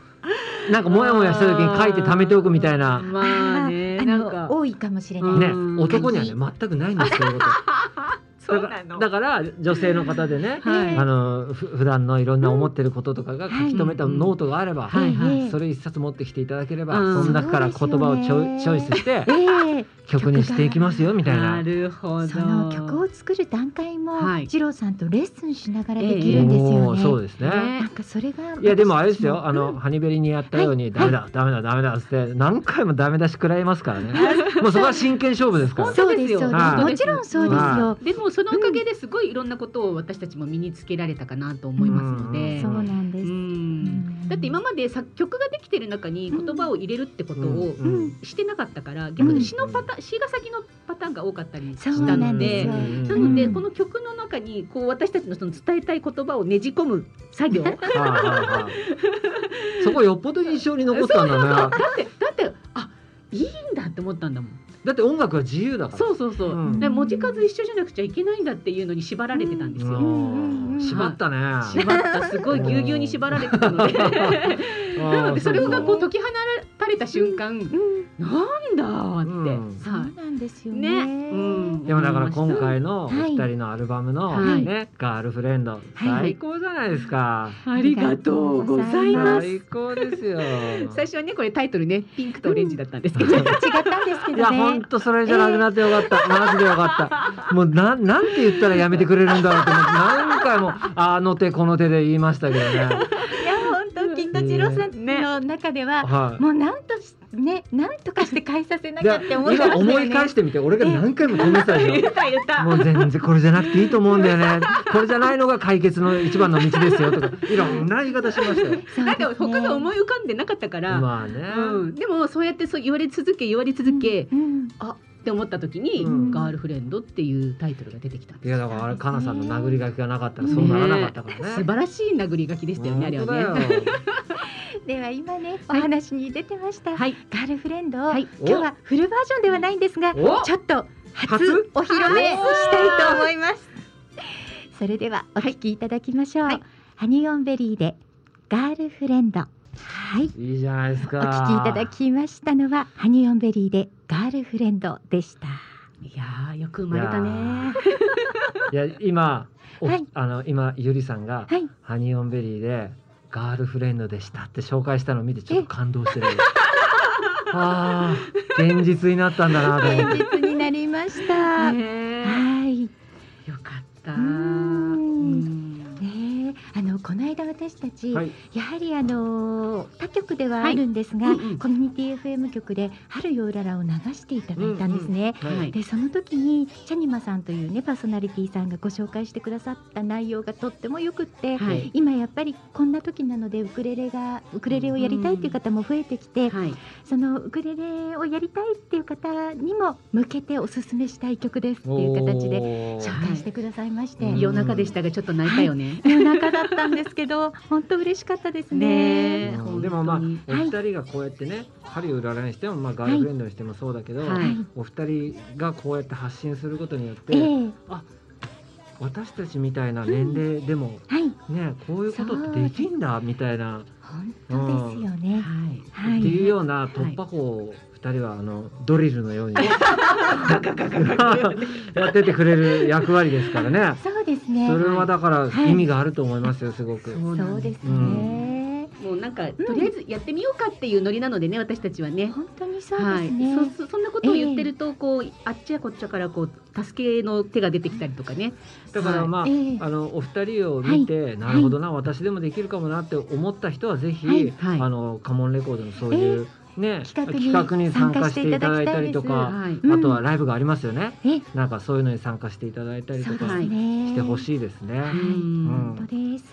なんかモヤモヤした時に書いて貯めておくみたいな。まあねなんか多いかもしれない。ねうん、男にはね全くないんですよ。そういうこと [LAUGHS] そうだからなの。だから女性の方でね、はい。あのふ普段のいろんな思ってることとかが書き留めたノートがあれば、はいはい。ええそれ一冊持ってきていただければ、うん。その中から言葉をチョイチョイスしてええ。曲にしていきますよみたいな。な。る。ほど。その曲を作る段階も、はい。二郎さんとレッスンしながらできるんですよね。そうですね。なんかそれがいやでもあれですよ、あの、ハニベリにやったように、はい。ダメだ、ダメだ、ダメだって、何回もダメ出し食らいますからね。[LAUGHS] もうそこは真剣勝負ですから。そうですそうです、はい。もちろんそうですよ。でもそのおかげですごいいろんなことを私たちも身につけられたかなと思いますので。そうなんです。うん。だって今まで作曲ができてる中に言葉を入れるってことをしてなかったから逆に詩のパターン詩が先のパターンが多かったりしたのでなのでうん。この曲の中にこう私たちのその伝えたい言葉をねじ込む作業 [LAUGHS] そこよっぽど印象に残ったんだね。だってあいいんだって思ったんだもんだって音楽は自由だから。そうそうそう、うん。で文字数一緒じゃなくちゃいけないんだっていうのに縛られてたんですよ、うん。縛ったね。縛った。すごいぎゅうぎゅうに縛られてたので。[LAUGHS] なの [LAUGHS] でそれがこう解き放たれた瞬間、なんだって、うん。そうはなんですよいね。ね、うん。でもだから今回のおはい二人のアルバムのはい。ね、ガールフレンド、はい。最高じゃないですか。ありがとうございます。最高ですよ。最初はねこれタイトルねピンクとオレンジだったんですけど、違ったんですけいや。本当それじゃなくなってよかった、マジでよかった。もうなんなんて言ったらやめてくれるんだろうと思って何回もあの手この手で言いましたけどね次郎さんの中では、はい。もうなんとしねなんとかして返させなきでゃって思ってましたよね。今思い返してみて俺が何回も止めてたでし言った言った。ょもう全然これじゃなくていいと思うんだよね。これじゃないのが解決の一番の道ですよとかいろんな言い方しましたよ。そうなんかですね他が思い浮かんでなかったから、まあね、うん、でもそうやってそう言われ続け言われ続け、うん。あって思った時に、うん。ガールフレンドっていうタイトルが出てきたんですいやだからあれかなさんの殴り書きがなかったらそうならなかったからね。素晴らしい殴り書きでしたよねあれはね。[LAUGHS] では今ねおはい。話に出てました、はい。ガールフレンドを、はい。今日はフルバージョンではないんですがお。ちょっと初初？お披露目したいと思います。それではお聞きいただきましょう、はい。ハニオンベリーでガールフレンドはい。いいじゃないですか。お聞きいただきましたのはハニオンベリーでガールフレンドでした。いやーよく生まれたね。いや [LAUGHS] 今おはい。あの今ゆりさんがはい。ハニオンベリーでガールフレンドでしたって紹介したのを見てちょっと感動してる。[LAUGHS] ああ、現実になったんだなと思って。現実になりました、ねはい。よかったあのこの間私たち、はい、やはりあの他局ではあるんですが、はいうんうん。コミュニティ FM 局で「春ようらら」を流していただいたんですね。はい。でその時にチャニマさんというねパーソナリティさんがご紹介してくださった内容がとってもよくって、はい。今やっぱりこんな時なのでウクレレがウクレレをやりたいっていう方も増えてきて、はい。そのウクレレをやりたいっていう方にも向けておすすめしたい曲ですっていう形で紹介してくださいまして、はい。夜中でしたがちょっと泣いたよね、夜中だったんですけど本当嬉しかったですね。ねえ。うん。でもまあ本お二人がこうやってね、針を裏らにしてもまあガールフレンドにしてもそうだけど、はい。お二人がこうやって発信することによって、ええ。私たちみたいな年齢でもはい。ねこういうことってできんだみたいな、本当ですよね。はい。はい。っていうような突破口を二人はあのドリルのように [LAUGHS] やっててくれる役割ですからね。ですね。それはだからはい意味があると思いますよすごく。そうですうね。もうなんかとりあえずやってみようかっていうノリなのでね私たちはね。本当にそうはい、ですね。そそそんなことを言ってると、こうあっちやこっちやからこう助けの手が出てきたりとかね。だからまあ、ええあのお二人を見て、なるほどな、私でもできるかもなって思った人はぜひ、はいはいあのカモンレコードのそういう、ね企画にに参加していただいたりとか、はいうんあとはライブがありますよね。え？なんかそういうのに参加していただいたりとかしてほしいですね。はい。うん。本当です、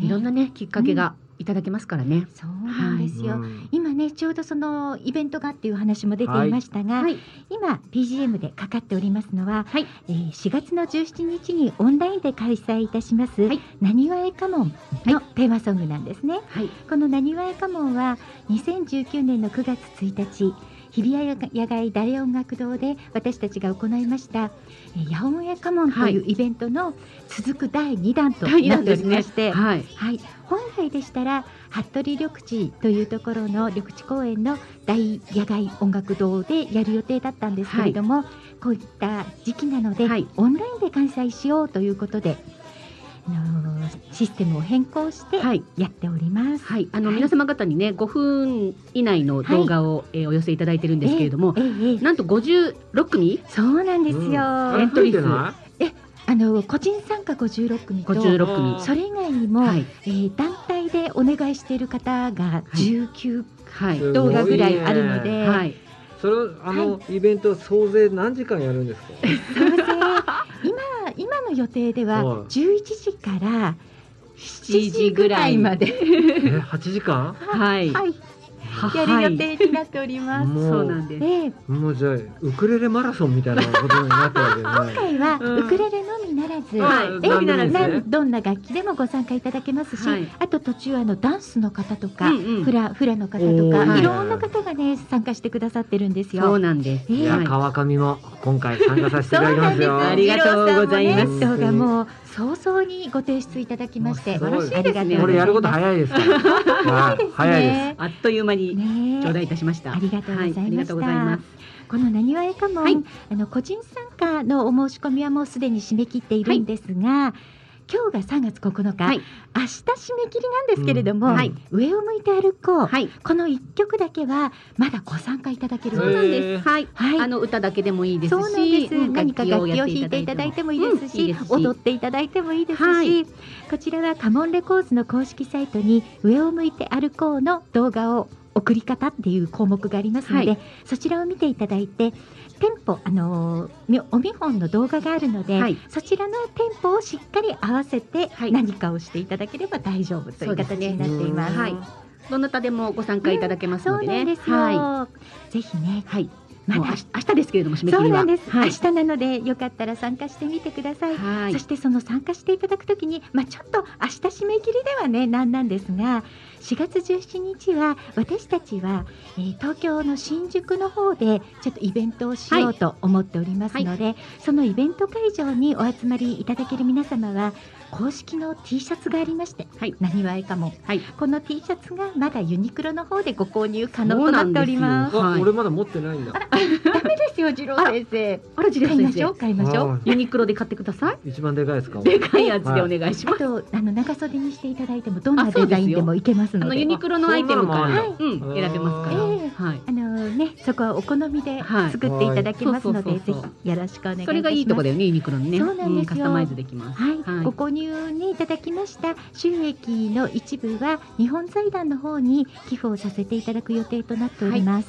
いろんなねきっかけがいただけますからね。そうなんですよ、うん今ねちょうどそのイベントがっていう話も出ていましたが、はい。今 BGM でかかっておりますのは、はい。えー4月の17日にオンラインで開催いたします、はい。なにわえかもんのテーマソングなんですね、はい。このなにわえかもんは2019年の9月1日日比谷野外大音楽堂で私たちが行いました「えー八百屋家紋」というイベントの続く第2弾となっておりまして、はい。はい、本来でしたら服部緑地というところの緑地公園の大野外音楽堂でやる予定だったんですけれども、こういった時期なので、はい。オンラインで開催しようということで、あのーシステムを変更してはい。やっております。はい、あの、はい。皆様方にね、5分以内の動画を、えーお寄せいただいてるんですけれども、ええええなんと56組？そうなんですよ。うん。あエントリー数。増えてないの個人参加56組と56組。それ以外にも、はい、えー団体でお願いしている方が19はい。動画ぐらいあるので、はい、それあの、イベント総勢何時間やるんですか？総勢今今の予定でははい。11時から7時ぐらいまで、え、八時間？はい、はい、はやる予定になっております。もそうなんです。でもうじゃあウクレレマラソンみたいなことになってるわけ今ね。回はうんウクレレのみならず、はいえどんな楽器でもご参加いただけますし、はいあと途中あのダンスの方とか、うんうんフラフラの方とか、はいいろんな方がね参加してくださってるんですよ。そうなんです。ええいやはい川上も今回参加させていただきますよ。ありがとうございます二郎さんも早々にご提出いただきまして、もう素晴らしいです。ねこれやること早いです [LAUGHS] 早いです。ね。あっという間にね頂戴いたしました。ありがとうございました。このなにわえかもん、はい。あの個人参加のお申し込みはもうすでに締め切っているんですが、今日が3月9日、はい。明日締め切りなんですけれども、うん。はい。上を向いて歩こう、はい、この一曲だけはまだご参加いただけるそうなんです。はい、はい。あの歌だけでもいいですし、そうなんです、うん。何か楽器を弾いていただいてもいいですし,、踊っていただいてもいいですし、はい。こちらはカモンレコーズの公式サイトに上を向いて歩こうの動画を送り方っていう項目がありますので、はい。そちらを見ていただいてテンポあのーみお見本の動画があるので、はい。そちらのテンポをしっかり合わせてはい。何かをしていただければ大丈夫という形になっています。はい。どなたでもご参加いただけますのでね。なんではぜひねい、はい、もう明日ですけれども締め切りは。そうなんです、はい。明、日なのでよかったら参加してみてください、はい。そしてその参加していただくときに、まあ、ちょっと明日締め切りではねなんなんですが4月17日は私たちは、えー東京の新宿の方でちょっとイベントをしようと思っておりますので、そのイベント会場にお集まりいただける皆様は公式の T シャツがありまして、はいなにわえかも、はいこの T シャツがまだユニクロの方でご購入可能となっております。そうなんですよはいあ俺まだ持ってないんだ。ダメですよ、次郎先生。あら、ジレ先買いましょう、生。買いましょう。あユニクロで買ってください。一番でかいですか。でかいやつでお願いします。あと、あの長袖にしていただいても、どんなデザインでもいけますあのので。ユニクロのアイテムから、あはいうん、選べますから。ええはい。あのね、そこはお好みではい作っていただけますので、ぜひよろしくお願いいたします。それがいいとこだよね、ユニクロのね。そうなんですよカスタマイズできます。はい、はいご購入ねいただきました収益の一部は日本財団の方に寄付をさせていただく予定となっております。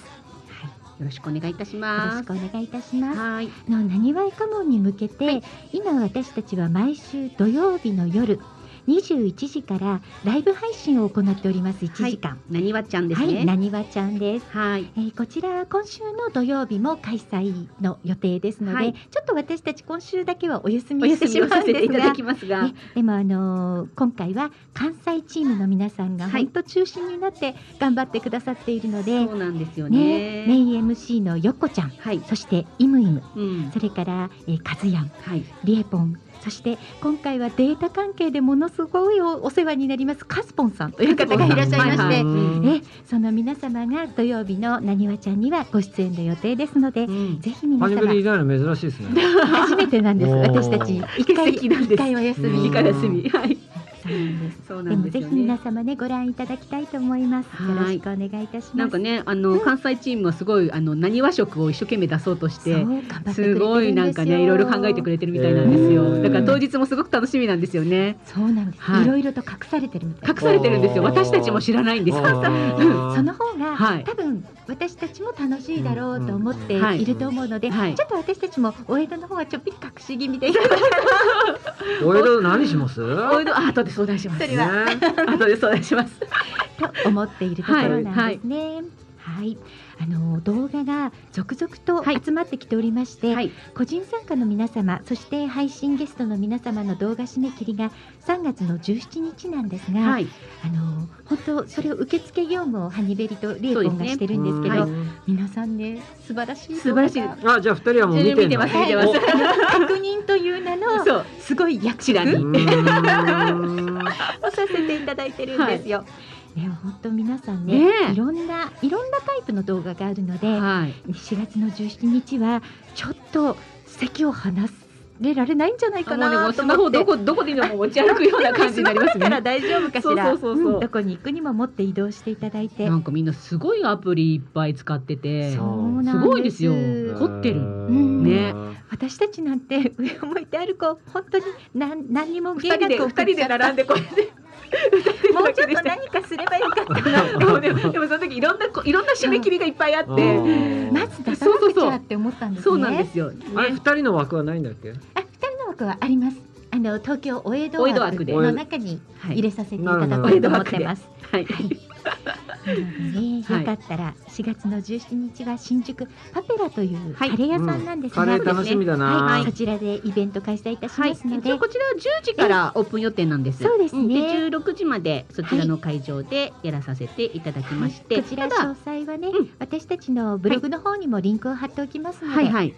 よろしくお願いいたしよろます。しくお願いいたします。はい。あのなにわいかに向けて、今私たちは毎週土曜日の夜21時からライブ配信を行っております1時間。なにわちゃんですはい、なね。にわちゃんです。はい。えーこちら今週の土曜日も開催の予定ですので、はいちょっと私たち今週だけはお休おみして休みをさしまうんですがせていただきますがね、でもあのー今回は関西チームの皆さんがはい本当中心になって頑張ってくださっているので、そうなんですよね、メね。イン MC のよっこちゃん、はい。そしてイムイム、うん。それから、えー、カズヤン、はい。リエポン、そして今回はデータ関係でものすごいおお世話になりますカスポンさんという方がいらっしゃいまして、はいはい。うんえその皆様が土曜日のなにわちゃんにはご出演の予定ですので、うん。ぜひ皆初様珍しいですね。[LAUGHS] 初めてなんです。私たち。一回一回お休み。うん。いいから休み。はい。そうなんです。そうでもぜひ皆様ねご覧いただきたいと思います。よろしくお願いいたします。なんかねあの、関西チームはすごいあの何和食を一生懸命出そうとしてすごいなんかねいろいろ考えてくれてるみたいなんですよ。だから当日もすごく楽しみなんですよね。そうなんです。はいいろいろと隠されてるみたい。隠されてるんですよ。私たちも知らないんです。その方が、はい多分私たちも楽しいだろうと思ってはいいると思うので、はいちょっと私たちもお江戸の方はちょっぴり隠し気味で [LAUGHS] お江戸何します？お江戸あ後で相談します。それはね後で相談します。[LAUGHS] と思っているところなんですね。はい、あの動画が続々と集まってきておりまして、はい。個人参加の皆様、そして配信ゲストの皆様の動画締め切りが3月の17日なんですが、はい。あの本当それを受付業務をハニベリとリエコンがしてるんですけど、はい皆さんね素晴らしい。素晴らしい。あじゃあ二人はもう見てます見てます。確認という名の [LAUGHS] すごい役ちらにをさせていただいてるんですよ。本当皆さんねね。えいろんないろんなタイプの動画があるので、はい。4月の17日はちょっと席を離れられないんじゃないかもうねもなうスマホと思って。どこどこにでも持ち歩くような感じになりますスマホだからね。大丈夫かしら。そうそうそうそうんどこに行くにも持って移動していただいて。なんかみんなすごいアプリいっぱい使ってて、そうなんすごいですよ。凝ってる。んね私たちなんて上を向いて歩こう本当に何何にも二人で二人で並んでこうやって。もうちょっと何かすればよかったなでもでもその時いろんなこいろんな締め切りがいっぱいあって、うんまず出さなくちゃって思ったんですね。そうなんですよ。あれ二人の枠はないんだっけ？枠はあります。あの東京お江戸枠の中にはい。入れさせていただこうと思ってます。はい。よかったら4月の17日は新宿パペラというカはい。レー屋さんなんですが、カレー楽しみだな、はい、そちらでイベント開催いたしはい、ますので、こちらは10時からオープン予定なんです。そうですね。ん。で16時までそちらの会場でやらさせていただきまして、こちら詳細はね、うん。私たちのブログの方にもリンクを貼っておきますので、はい。はい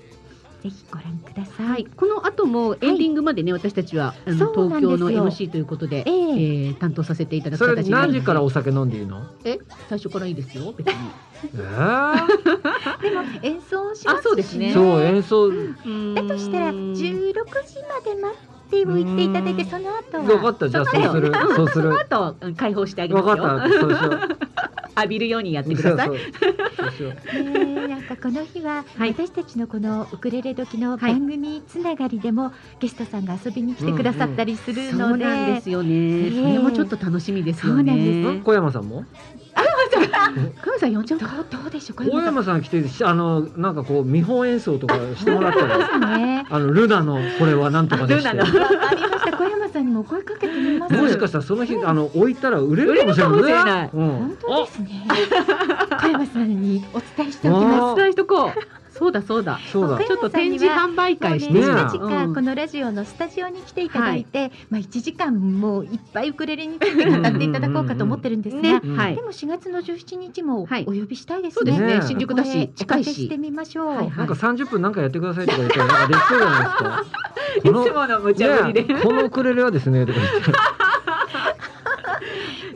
ぜひご覧ください。はい、この後もエンディングまでね、私たちは東京の MC ということで、ええ。えー担当させていただく形に何時からお酒飲んでいいの？え最初からいいですよ別に。えー、[LAUGHS] でも演奏しますし、あそうですね。そう演奏。だとしたら16時まで待っておいていただいてその後は。分かった。じゃあそうする。そうする。あとうん開放してあげま分すよ。かった。そうしよう。[LAUGHS] 浴びるようにやってください。えなんかこの日は、はい。私たちのこのウクレレ時の番組つながりでも、ゲストさんが遊びに来てくださったりするそうので、なんですよね。え。それもちょっと楽しみですよそうなんねで。小山さんも？カメさん呼んじゃうどか。うどうでしょう？小小山山さん来てしあのなんかこう見本演奏とかしてもらったら。[LAUGHS] あのルナのこれはなんとかでして。ルナりました。小山さんにもお声かけてみます。もしかしたらその日あの置いたら売れるかもしれない本当ですね。小山さんにお伝えしておきます。お伝えしとこう。そうだそうだ。そうだ小ちょっと展示販売会してねね、近々このラジオのスタジオに来ていただいて、まあ1時間もういっぱいウクレレについて語っていただこうかと思ってるんですが、ね、で。も4月の17日もおはい呼びしたいですそうですね。ね。ね新宿だし近いしして。みましょう。はいなんか30分なんかやってくださいとか言ったらなんかできそうじゃないですか [LAUGHS] いつもの無茶ぶりで。ねこのウクレレはですねとか言って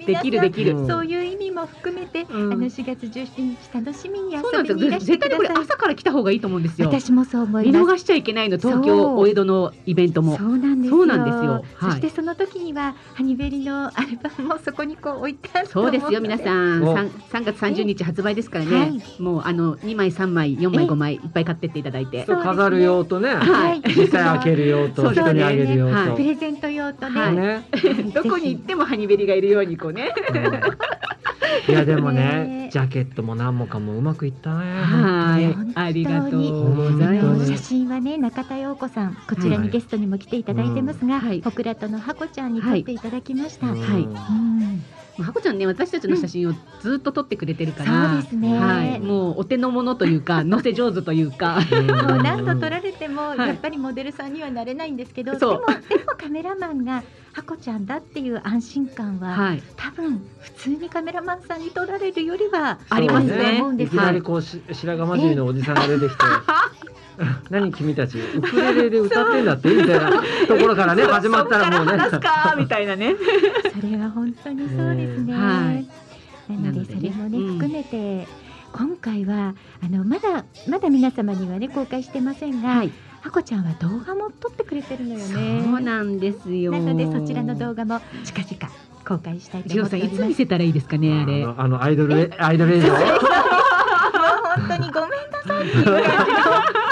できるできる。うん。そういう意味も含めて、うん。あの4月17日楽しみにそうなん遊びにいらしてです。よ。絶対にこれください。朝から来た方がいいと思うんですよ。私もそう思い見ます。逃しちゃいけないの東京お江戸のイベントも。そ。うなんですよ。そうなんですよ。はい。そしてその時にはハニベリのアルバムもそこにこう置いてあるとそうですよ皆ん。さん。お。三三月三十日発売ですからね、はい。もうあの二枚三枚四枚え五枚いっぱい買ってっていただいて。飾る用とね。はい。実際開ける用と人にあげる用と、はい。プレゼント用とね。はい。ね、[LAUGHS] どこに行ってもハニベリがいるようにこうね。うん。いやでもねねジャケットも何もかもうまくいったね。はい。本当に。ありがとうございます。写真はね中田陽子さんこちらにゲストにも来ていただいてますが、はい。ポクラトのハコちゃんに撮っていただきました。うん。はい。うんまあハコちゃんね私たちの写真をずっと撮ってくれてるから、そうですね。はい、もうお手の物というか載せ上手というか [LAUGHS] うん。もう何度撮られてもはいやっぱりモデルさんにはなれないんですけど、でそう。もでもカメラマンがハコちゃんだっていう安心感は、はい。多分普通にカメラマンさんに撮られるよりはありますね。す。よいきなりこうし白髪混じりのおじさんが出てきて [LAUGHS] 何君たちウクレレで歌ってんだってみたいなところからね [LAUGHS] 始まったらもうね。話すかみたいなね。[LAUGHS] それは本当にそうですね。はい。なのでそれもね、うん含めて今回はあのまだまだ皆様にはね公開してませんが、はいあこちゃんは動画も撮ってくれてるのよね。そうなんですよ。なのでそちらの動画も近々公開したいと思っております。つ見せたらいいですかねあれ。あのあのアイドルレアイドル映像もう本当にごめんなさい。っていう感じの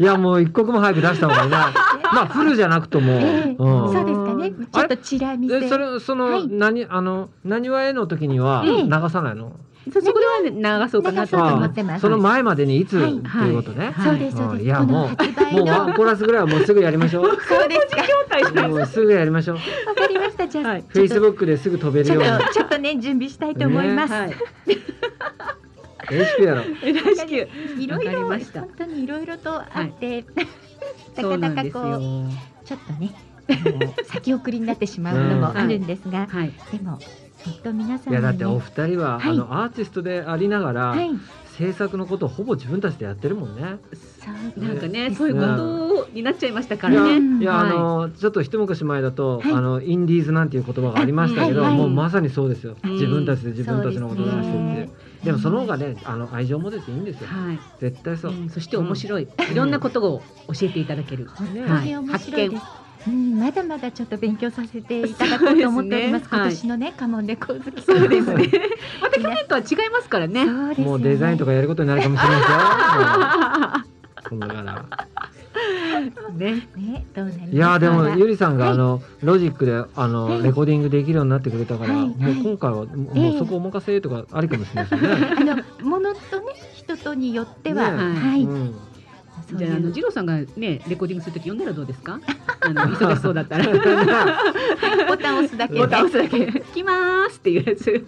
いやもう一刻も早く出した方がいいな。[LAUGHS] まあフルじゃなくとも、ええ。うん。そうですかね。ちょっとチラ見せ。でそれその、はい。何あの何話への時にはええ。流さないの、そそこでは流そうかなと思ってます。その前までにいつ、はい。っていうことね、そうですそうです。いやこのもう発売もうワンのコーラスぐらいはもうすぐやりましょう。そうですか。もうすぐやりましょう。わかりました。じゃあ、はい。フェイスブックですぐ飛べるように。ちょっとね準備したいと思います、はい。レシピやろ。大至急。わかりいろいろました。本当にいろいろとあって、そなかうなかこうよ。ちょっとねあの先送りになってしまうのもあるんですが、はい。でも本当皆さんいやだってお二人は、はいあのアーティストでありながら、はい制作のことをほぼ自分たちでやってるもんね。そうなんかね、ですそういうことになっちゃいましたからね。うんいや、はいあのちょっと一昔前だと、はいあのインディーズなんていう言葉がありましたけど、もうまさにそうですよ。うん自分たちで自分たちのことを出してって。でもその方がね、あの愛情も出ていいんですよ。はい。絶対そう。うんそして面白い。いろんなことを教えていただける。本当はいに面白いです。うん、まだまだちょっと勉強させていただこうと思っております。すね今年のね、カモンレコーズそうですね。また去年とは違いますからね。ねもうデザインとかやることになるかもしれないですよ。もうだから。ね。ね、どうなりますいやーでもゆりさんが、はいあのロジックであの、はいレコーディングできるようになってくれたから、はいもう今回はもう,、ええそこお任せとかありかもしれないですよね。あのものとね、人とによっては、ねはい、うんじゃあ、あの、いうジローさんがね、レコーディングするとき呼んだらどうですか？あの、[LAUGHS] 忙しそうだったら。ボタン押すだけで、ボタン押すだけ。行きますっていうやつ。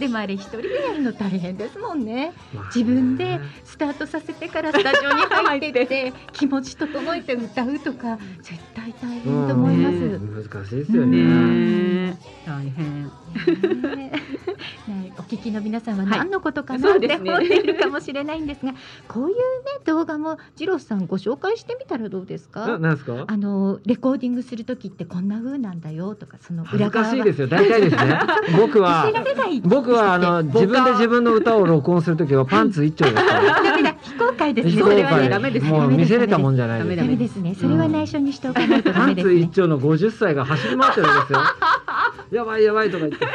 でもあれ一人でやるの大変ですもんね。自分でスタートさせてからスタジオに入ってって [LAUGHS] 気持ち整えて歌うとか絶対大変と思います。うん難しいですよね。ね大変。[LAUGHS] ねねお聞きの皆さんははい何のことかなってそうですね思っているかもしれないんですが、[LAUGHS] こういうね動画もジローさんご紹介してみたらどうですなか？なんですか？あのレコーディングする時ってこんな風なんだよとかその裏側はかしいですよ。大体ですね。[LAUGHS] 僕は僕はあの自分で自分の歌を録音するときはパンツ一丁ですから。ダメだ非公開ですね非公それはね開ダメですよもう見せれたもんじゃないですダメダメですねそれは内緒にしておかないとダパンツメですね一丁の50歳が走り回ってるんですよ。やばいやばいとか言って。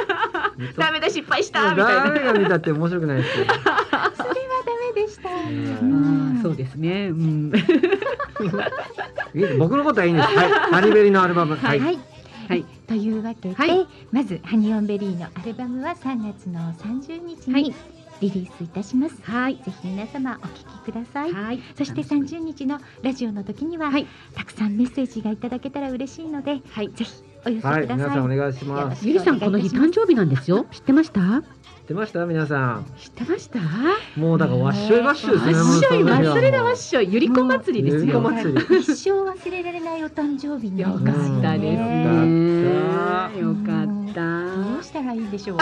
ダメだ、失敗したみたいな。誰が見たって面白くないですよ。[LAUGHS] それはダメでしたそうですね。うん。[LAUGHS] いい僕のことはいいんです。はい。ハニベリのアルバム。は。はいい、はい。というわけで、はいまずハニオンベリーのアルバムは3月の30日はいにリリースいたします、はい。ぜひ皆様お聞きください、はい。そして30日のラジオの時には、はいたくさんメッセージがいただけたら嬉しいので、はいぜひお寄せくはい。ださい、皆さんお願いします。ゆりさん、この日誕生日なんですよ。知ってました？知ってました？皆さん。知ってました？もうだからわっしょいわっしょいですね。わっしょい、忘れだわっしょい、ゆりこ祭りですよ。一生忘れられないお誕生日になよかったですねね。よかった。どうしたらいいんでしょう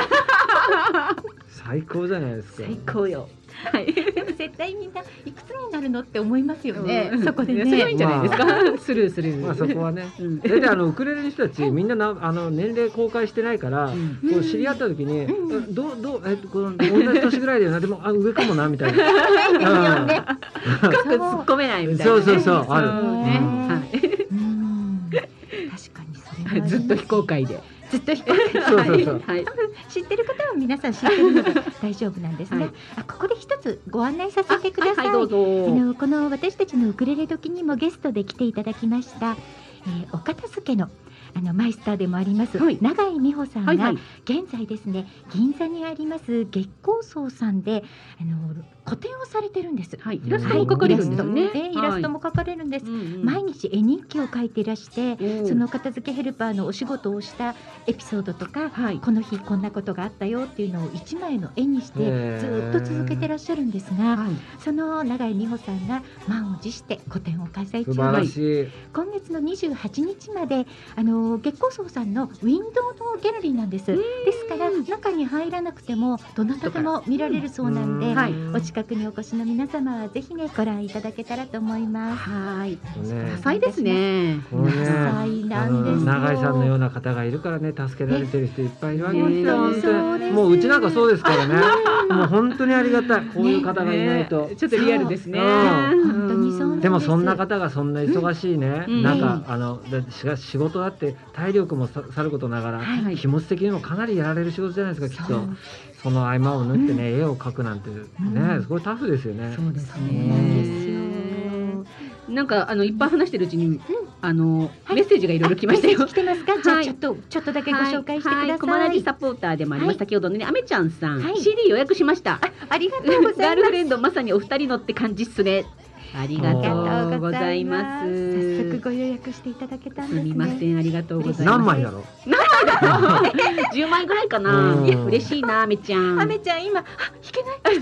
最高じゃないですか。最高よ。はい。でも絶対みんないくつになるのって思いますよね、うんそこでいやそれはいいねんじゃないですか。スルーする。まあそこはね。うん。大体あのウクレレの人たちみんななあの年齢公開してないから。うんこう知り合った時に、うんどうどうえっとこの同じ年ぐらいだよなでもあ上かもなみたいな。深く突っ込めないみたいなね。そうそうそうあるね。うんはい。うん確かにそれずっと非公開で。ずっと非公開そうそうそう。はい。知ってる方は皆さん知ってるので大丈夫なんですね、はいあここで一つご案内させてください、はい、どうあぞ。のこの私たちのウクレレ時にもゲストで来ていただきました、えー、お片付けのあのマイスターでもあります、はい永井美穂さんが。現在ですね銀座にあります月光荘さんであの個展をされてるんです。はい。イラストも描かれるんですよね。イラストえーイラストも描かれるんです。うんうん毎日絵日記を書いていらして、うんその片付けヘルパーのお仕事をしたエピソードとか、はい。この日こんなことがあったよっていうのを一枚の絵にしてずっと続けてらっしゃるんですが、はい。その永井美穂さんが満を持して個展を開催素中です。今月の28日まであのの月光荘さんのウィンドウのギャラリーなんです。ですから中に入らなくてもどなたでも見られるそうなんで、うんはいお近くにお越しの皆様はぜひねご覧いただけたらと思います。はい。ね多彩ですね。多彩なんです永井さんのような方がいるからね助けられてる人いっぱいいるわけですよ。もううちなんかそうですからね。[LAUGHS] もう本当にありがたい。こういう方がいないと。ね。ちょっとリアルですね。うん。本当にそうなんです。でもそんな方がそんな忙しいね、うん。なんかあのだしか仕事だって体力もささることながら、はい。気持ち的にもかなりやられる仕事じゃないですかきっと。その合間を縫ってね、絵を描くなんてね、すごいタフですよね。そうですそうなんかあのいっぱい話してるうちに、あの、メッセージがいろいろ来ましたよ。来てますか？じゃはいあちょっとちょっとだけご紹介してください。ははコマラジサポーターでもあります、はい先ほどのね、あめちゃんさん、はい CD 予約しました。ありがとうございますガールフ。レンドまさにお二人のって感じっすね。ありがとうござざいます。す。早速ご予約していただけたんですすね。みません、ありがとうございます。何枚だろう。十枚ぐらいかなう。んいや、嬉しいな、あめちゃん。あめちゃん今あ弾けない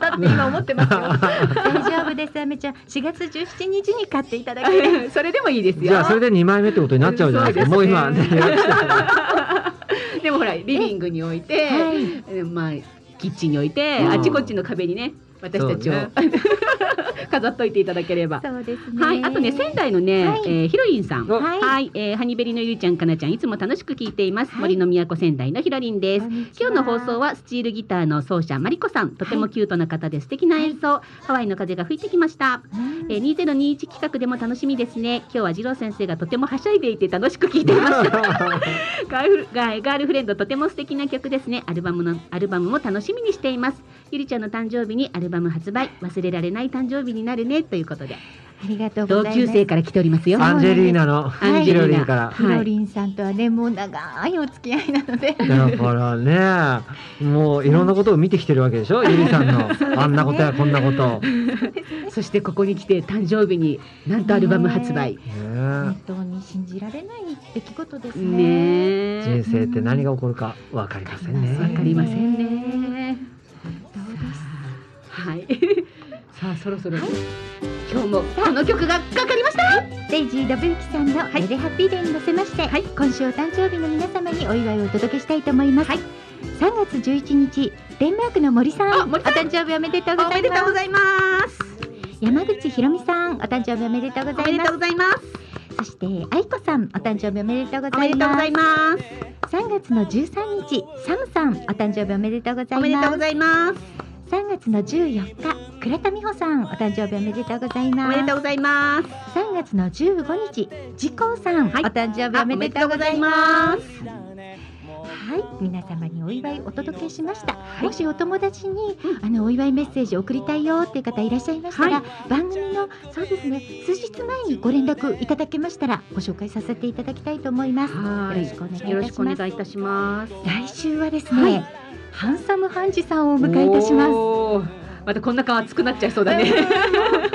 だって今思ってますよ。[LAUGHS] 大丈夫ですあめちゃん。4月17日に買っていただける。[LAUGHS] それでもいいですよ。じゃあそれで2枚目ってことになっちゃうじゃないですか。もう今ね予約したから。[LAUGHS] でもほらリビングに置いて、はいえまあキッチンに置いて、うんあちこちの壁にね私たちを、そう [LAUGHS] 飾っといていただければ。そうですね。はい、あとね仙台のね、はい。えーヒロリンさん。お。は、はい。いえーハニベリのゆりちゃんかなちゃんいつも楽しく聞いています。はい。森の都仙台のヒロリンです。今日の放送はスチールギターの奏者マリコさん。とてもキュートな方で素敵な演奏、ハワイの風が吹いてきました、うん。えー、2021企画でも楽しみですね。今日は次郎先生がとてもはしゃいでいて楽しく聞いていました [LAUGHS] ガールガーガールフレンドとても素敵な曲ですね。アルバムのアルバムも楽しみにしています。ゆりちゃんの誕生日にアルバム発売忘れられない誕生日になるねということでありがとうご同ざいます。級生から来ておりますよアンジェリーナのアンジェリーナヒロリンから。ヒロリンさんとはねもう長いお付き合いなので。だからね、もういろんなことを見てきてるわけでしょ、ゆりさんの、あんなことやこんなこと。ねそしてここに来て誕生日になんとアルバム発売本当に信じられない出来事ですね。人生って何が起こるかわかりませんね。わかりませんねそうです。はい。[LAUGHS] さあそろそろ。今日もこの曲がかかりました。デイジー・ドブユキさんの「メデハッピーデー」に乗せまして、今週お誕生日の皆様にお祝いをお届けしたいと思います、3月11日デンマークの森さんあ森さん。お誕生日おめでとうございます。山口ひろみさんお誕生日おめでとうございます。そして愛子さんお誕生日おめでとうごおざいます。めでとうございます。3月の13日サムさんお誕生日おめでとうございおめでとうますございます3月の14日倉田美穂さんお誕生日おめでとうございおます。めでとうございます。3月の15日時光さん、はい。お誕生日おめでとうございます。はい、皆様にお祝いお届けしました。もしお友達に、あのお祝いメッセージ送りたいよっていう方いらっしゃいましたら、番組のそうですね数日前にご連絡いただけましたらご紹介させていただきたいと思います。はよろしくお願いいたします。よろしくお願いいたします。来週はですね、はいハンサムハンジさんをお迎えいたします。またこんな顔熱くなっちゃいそうだね。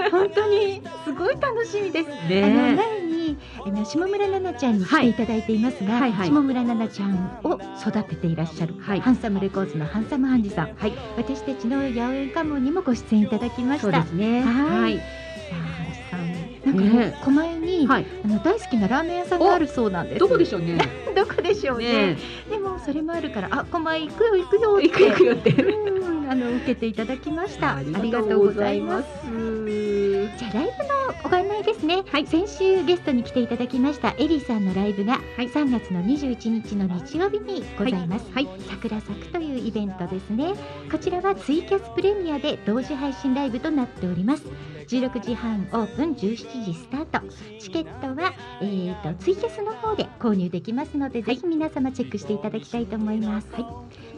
本当にすごい楽しみです。ね。前にあの下村奈々ちゃんに来ていただいていますが、はいはい。下村奈々ちゃんを育てていらっしゃる、はい。ハンサムレコーズのハンサムハンジさん、はい。私たちの八百屋カモンにもご出演いただきました。そうですね。はい。はいなんか狛江に、はい。あの大好きなラーメン屋さんがあるそうなんです。どこでしょうね。どこでしょうね。[LAUGHS] ねでもそれもあるから、あ、狛江行くよ行くよ。行く行くよって。うんあの受けていただきました。ありがとうございます。じゃあライブのご案内ですね、先週ゲストに来ていただきましたエリーさんのライブが3月の21日の日曜日にございます、桜咲くというイベントですね。こちらはツイキャスプレミアで同時配信ライブとなっております16時半オープン17時スタート。チケットは、えー、とツイキャスの方で購入できますので、ぜひ皆様チェックしていただきたいと思います、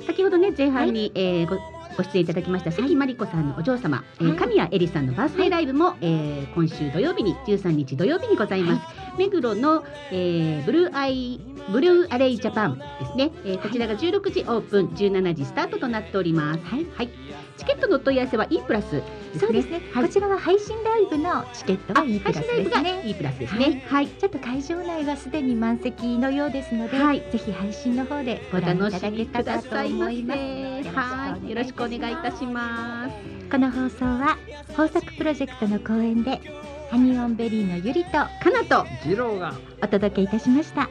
先ほどね前半に、えーごご出演いただきました関真理子さんのお嬢様、えー神谷絵里さんのバースデーライブも、えー今週土曜日に13日土曜日にございます、目黒の、えーブルーアイブルーアレイジャパンですね、えーこちらが16時オープン17時スタートとなっております。はい、チケットのお問い合わせは E プラス。ですね。そうですね、はい。こちらは配信ライブのチケットは E プラスですね。E プラスですね。はい、ちょっと会場内はすでに満席のようですので、はい。ぜひ配信の方でごお覧い楽しみただけたくだらと思います。はい。よろしくお願いいたします。この放送は豊作プロジェクトの後援でハニオンベリーのゆりとかなと。次郎が。お届けいたしました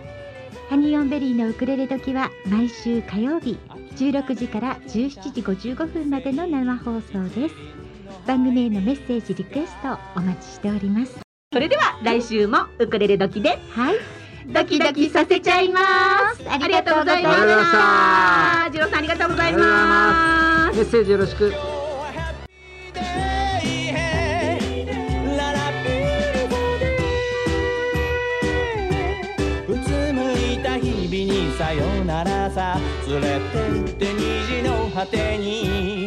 ハニオンベリーのウクレレ時は毎週火曜日16時から17時55分までの生放送です。番組へのメッセージリクエストお待ちしております。それでは来週もウクレレ時で。はい。ドキドキさせちゃいます。ありがとうございましした。た次郎さんありがとうございまメッセージよろしくならさ連れてって虹の果てに。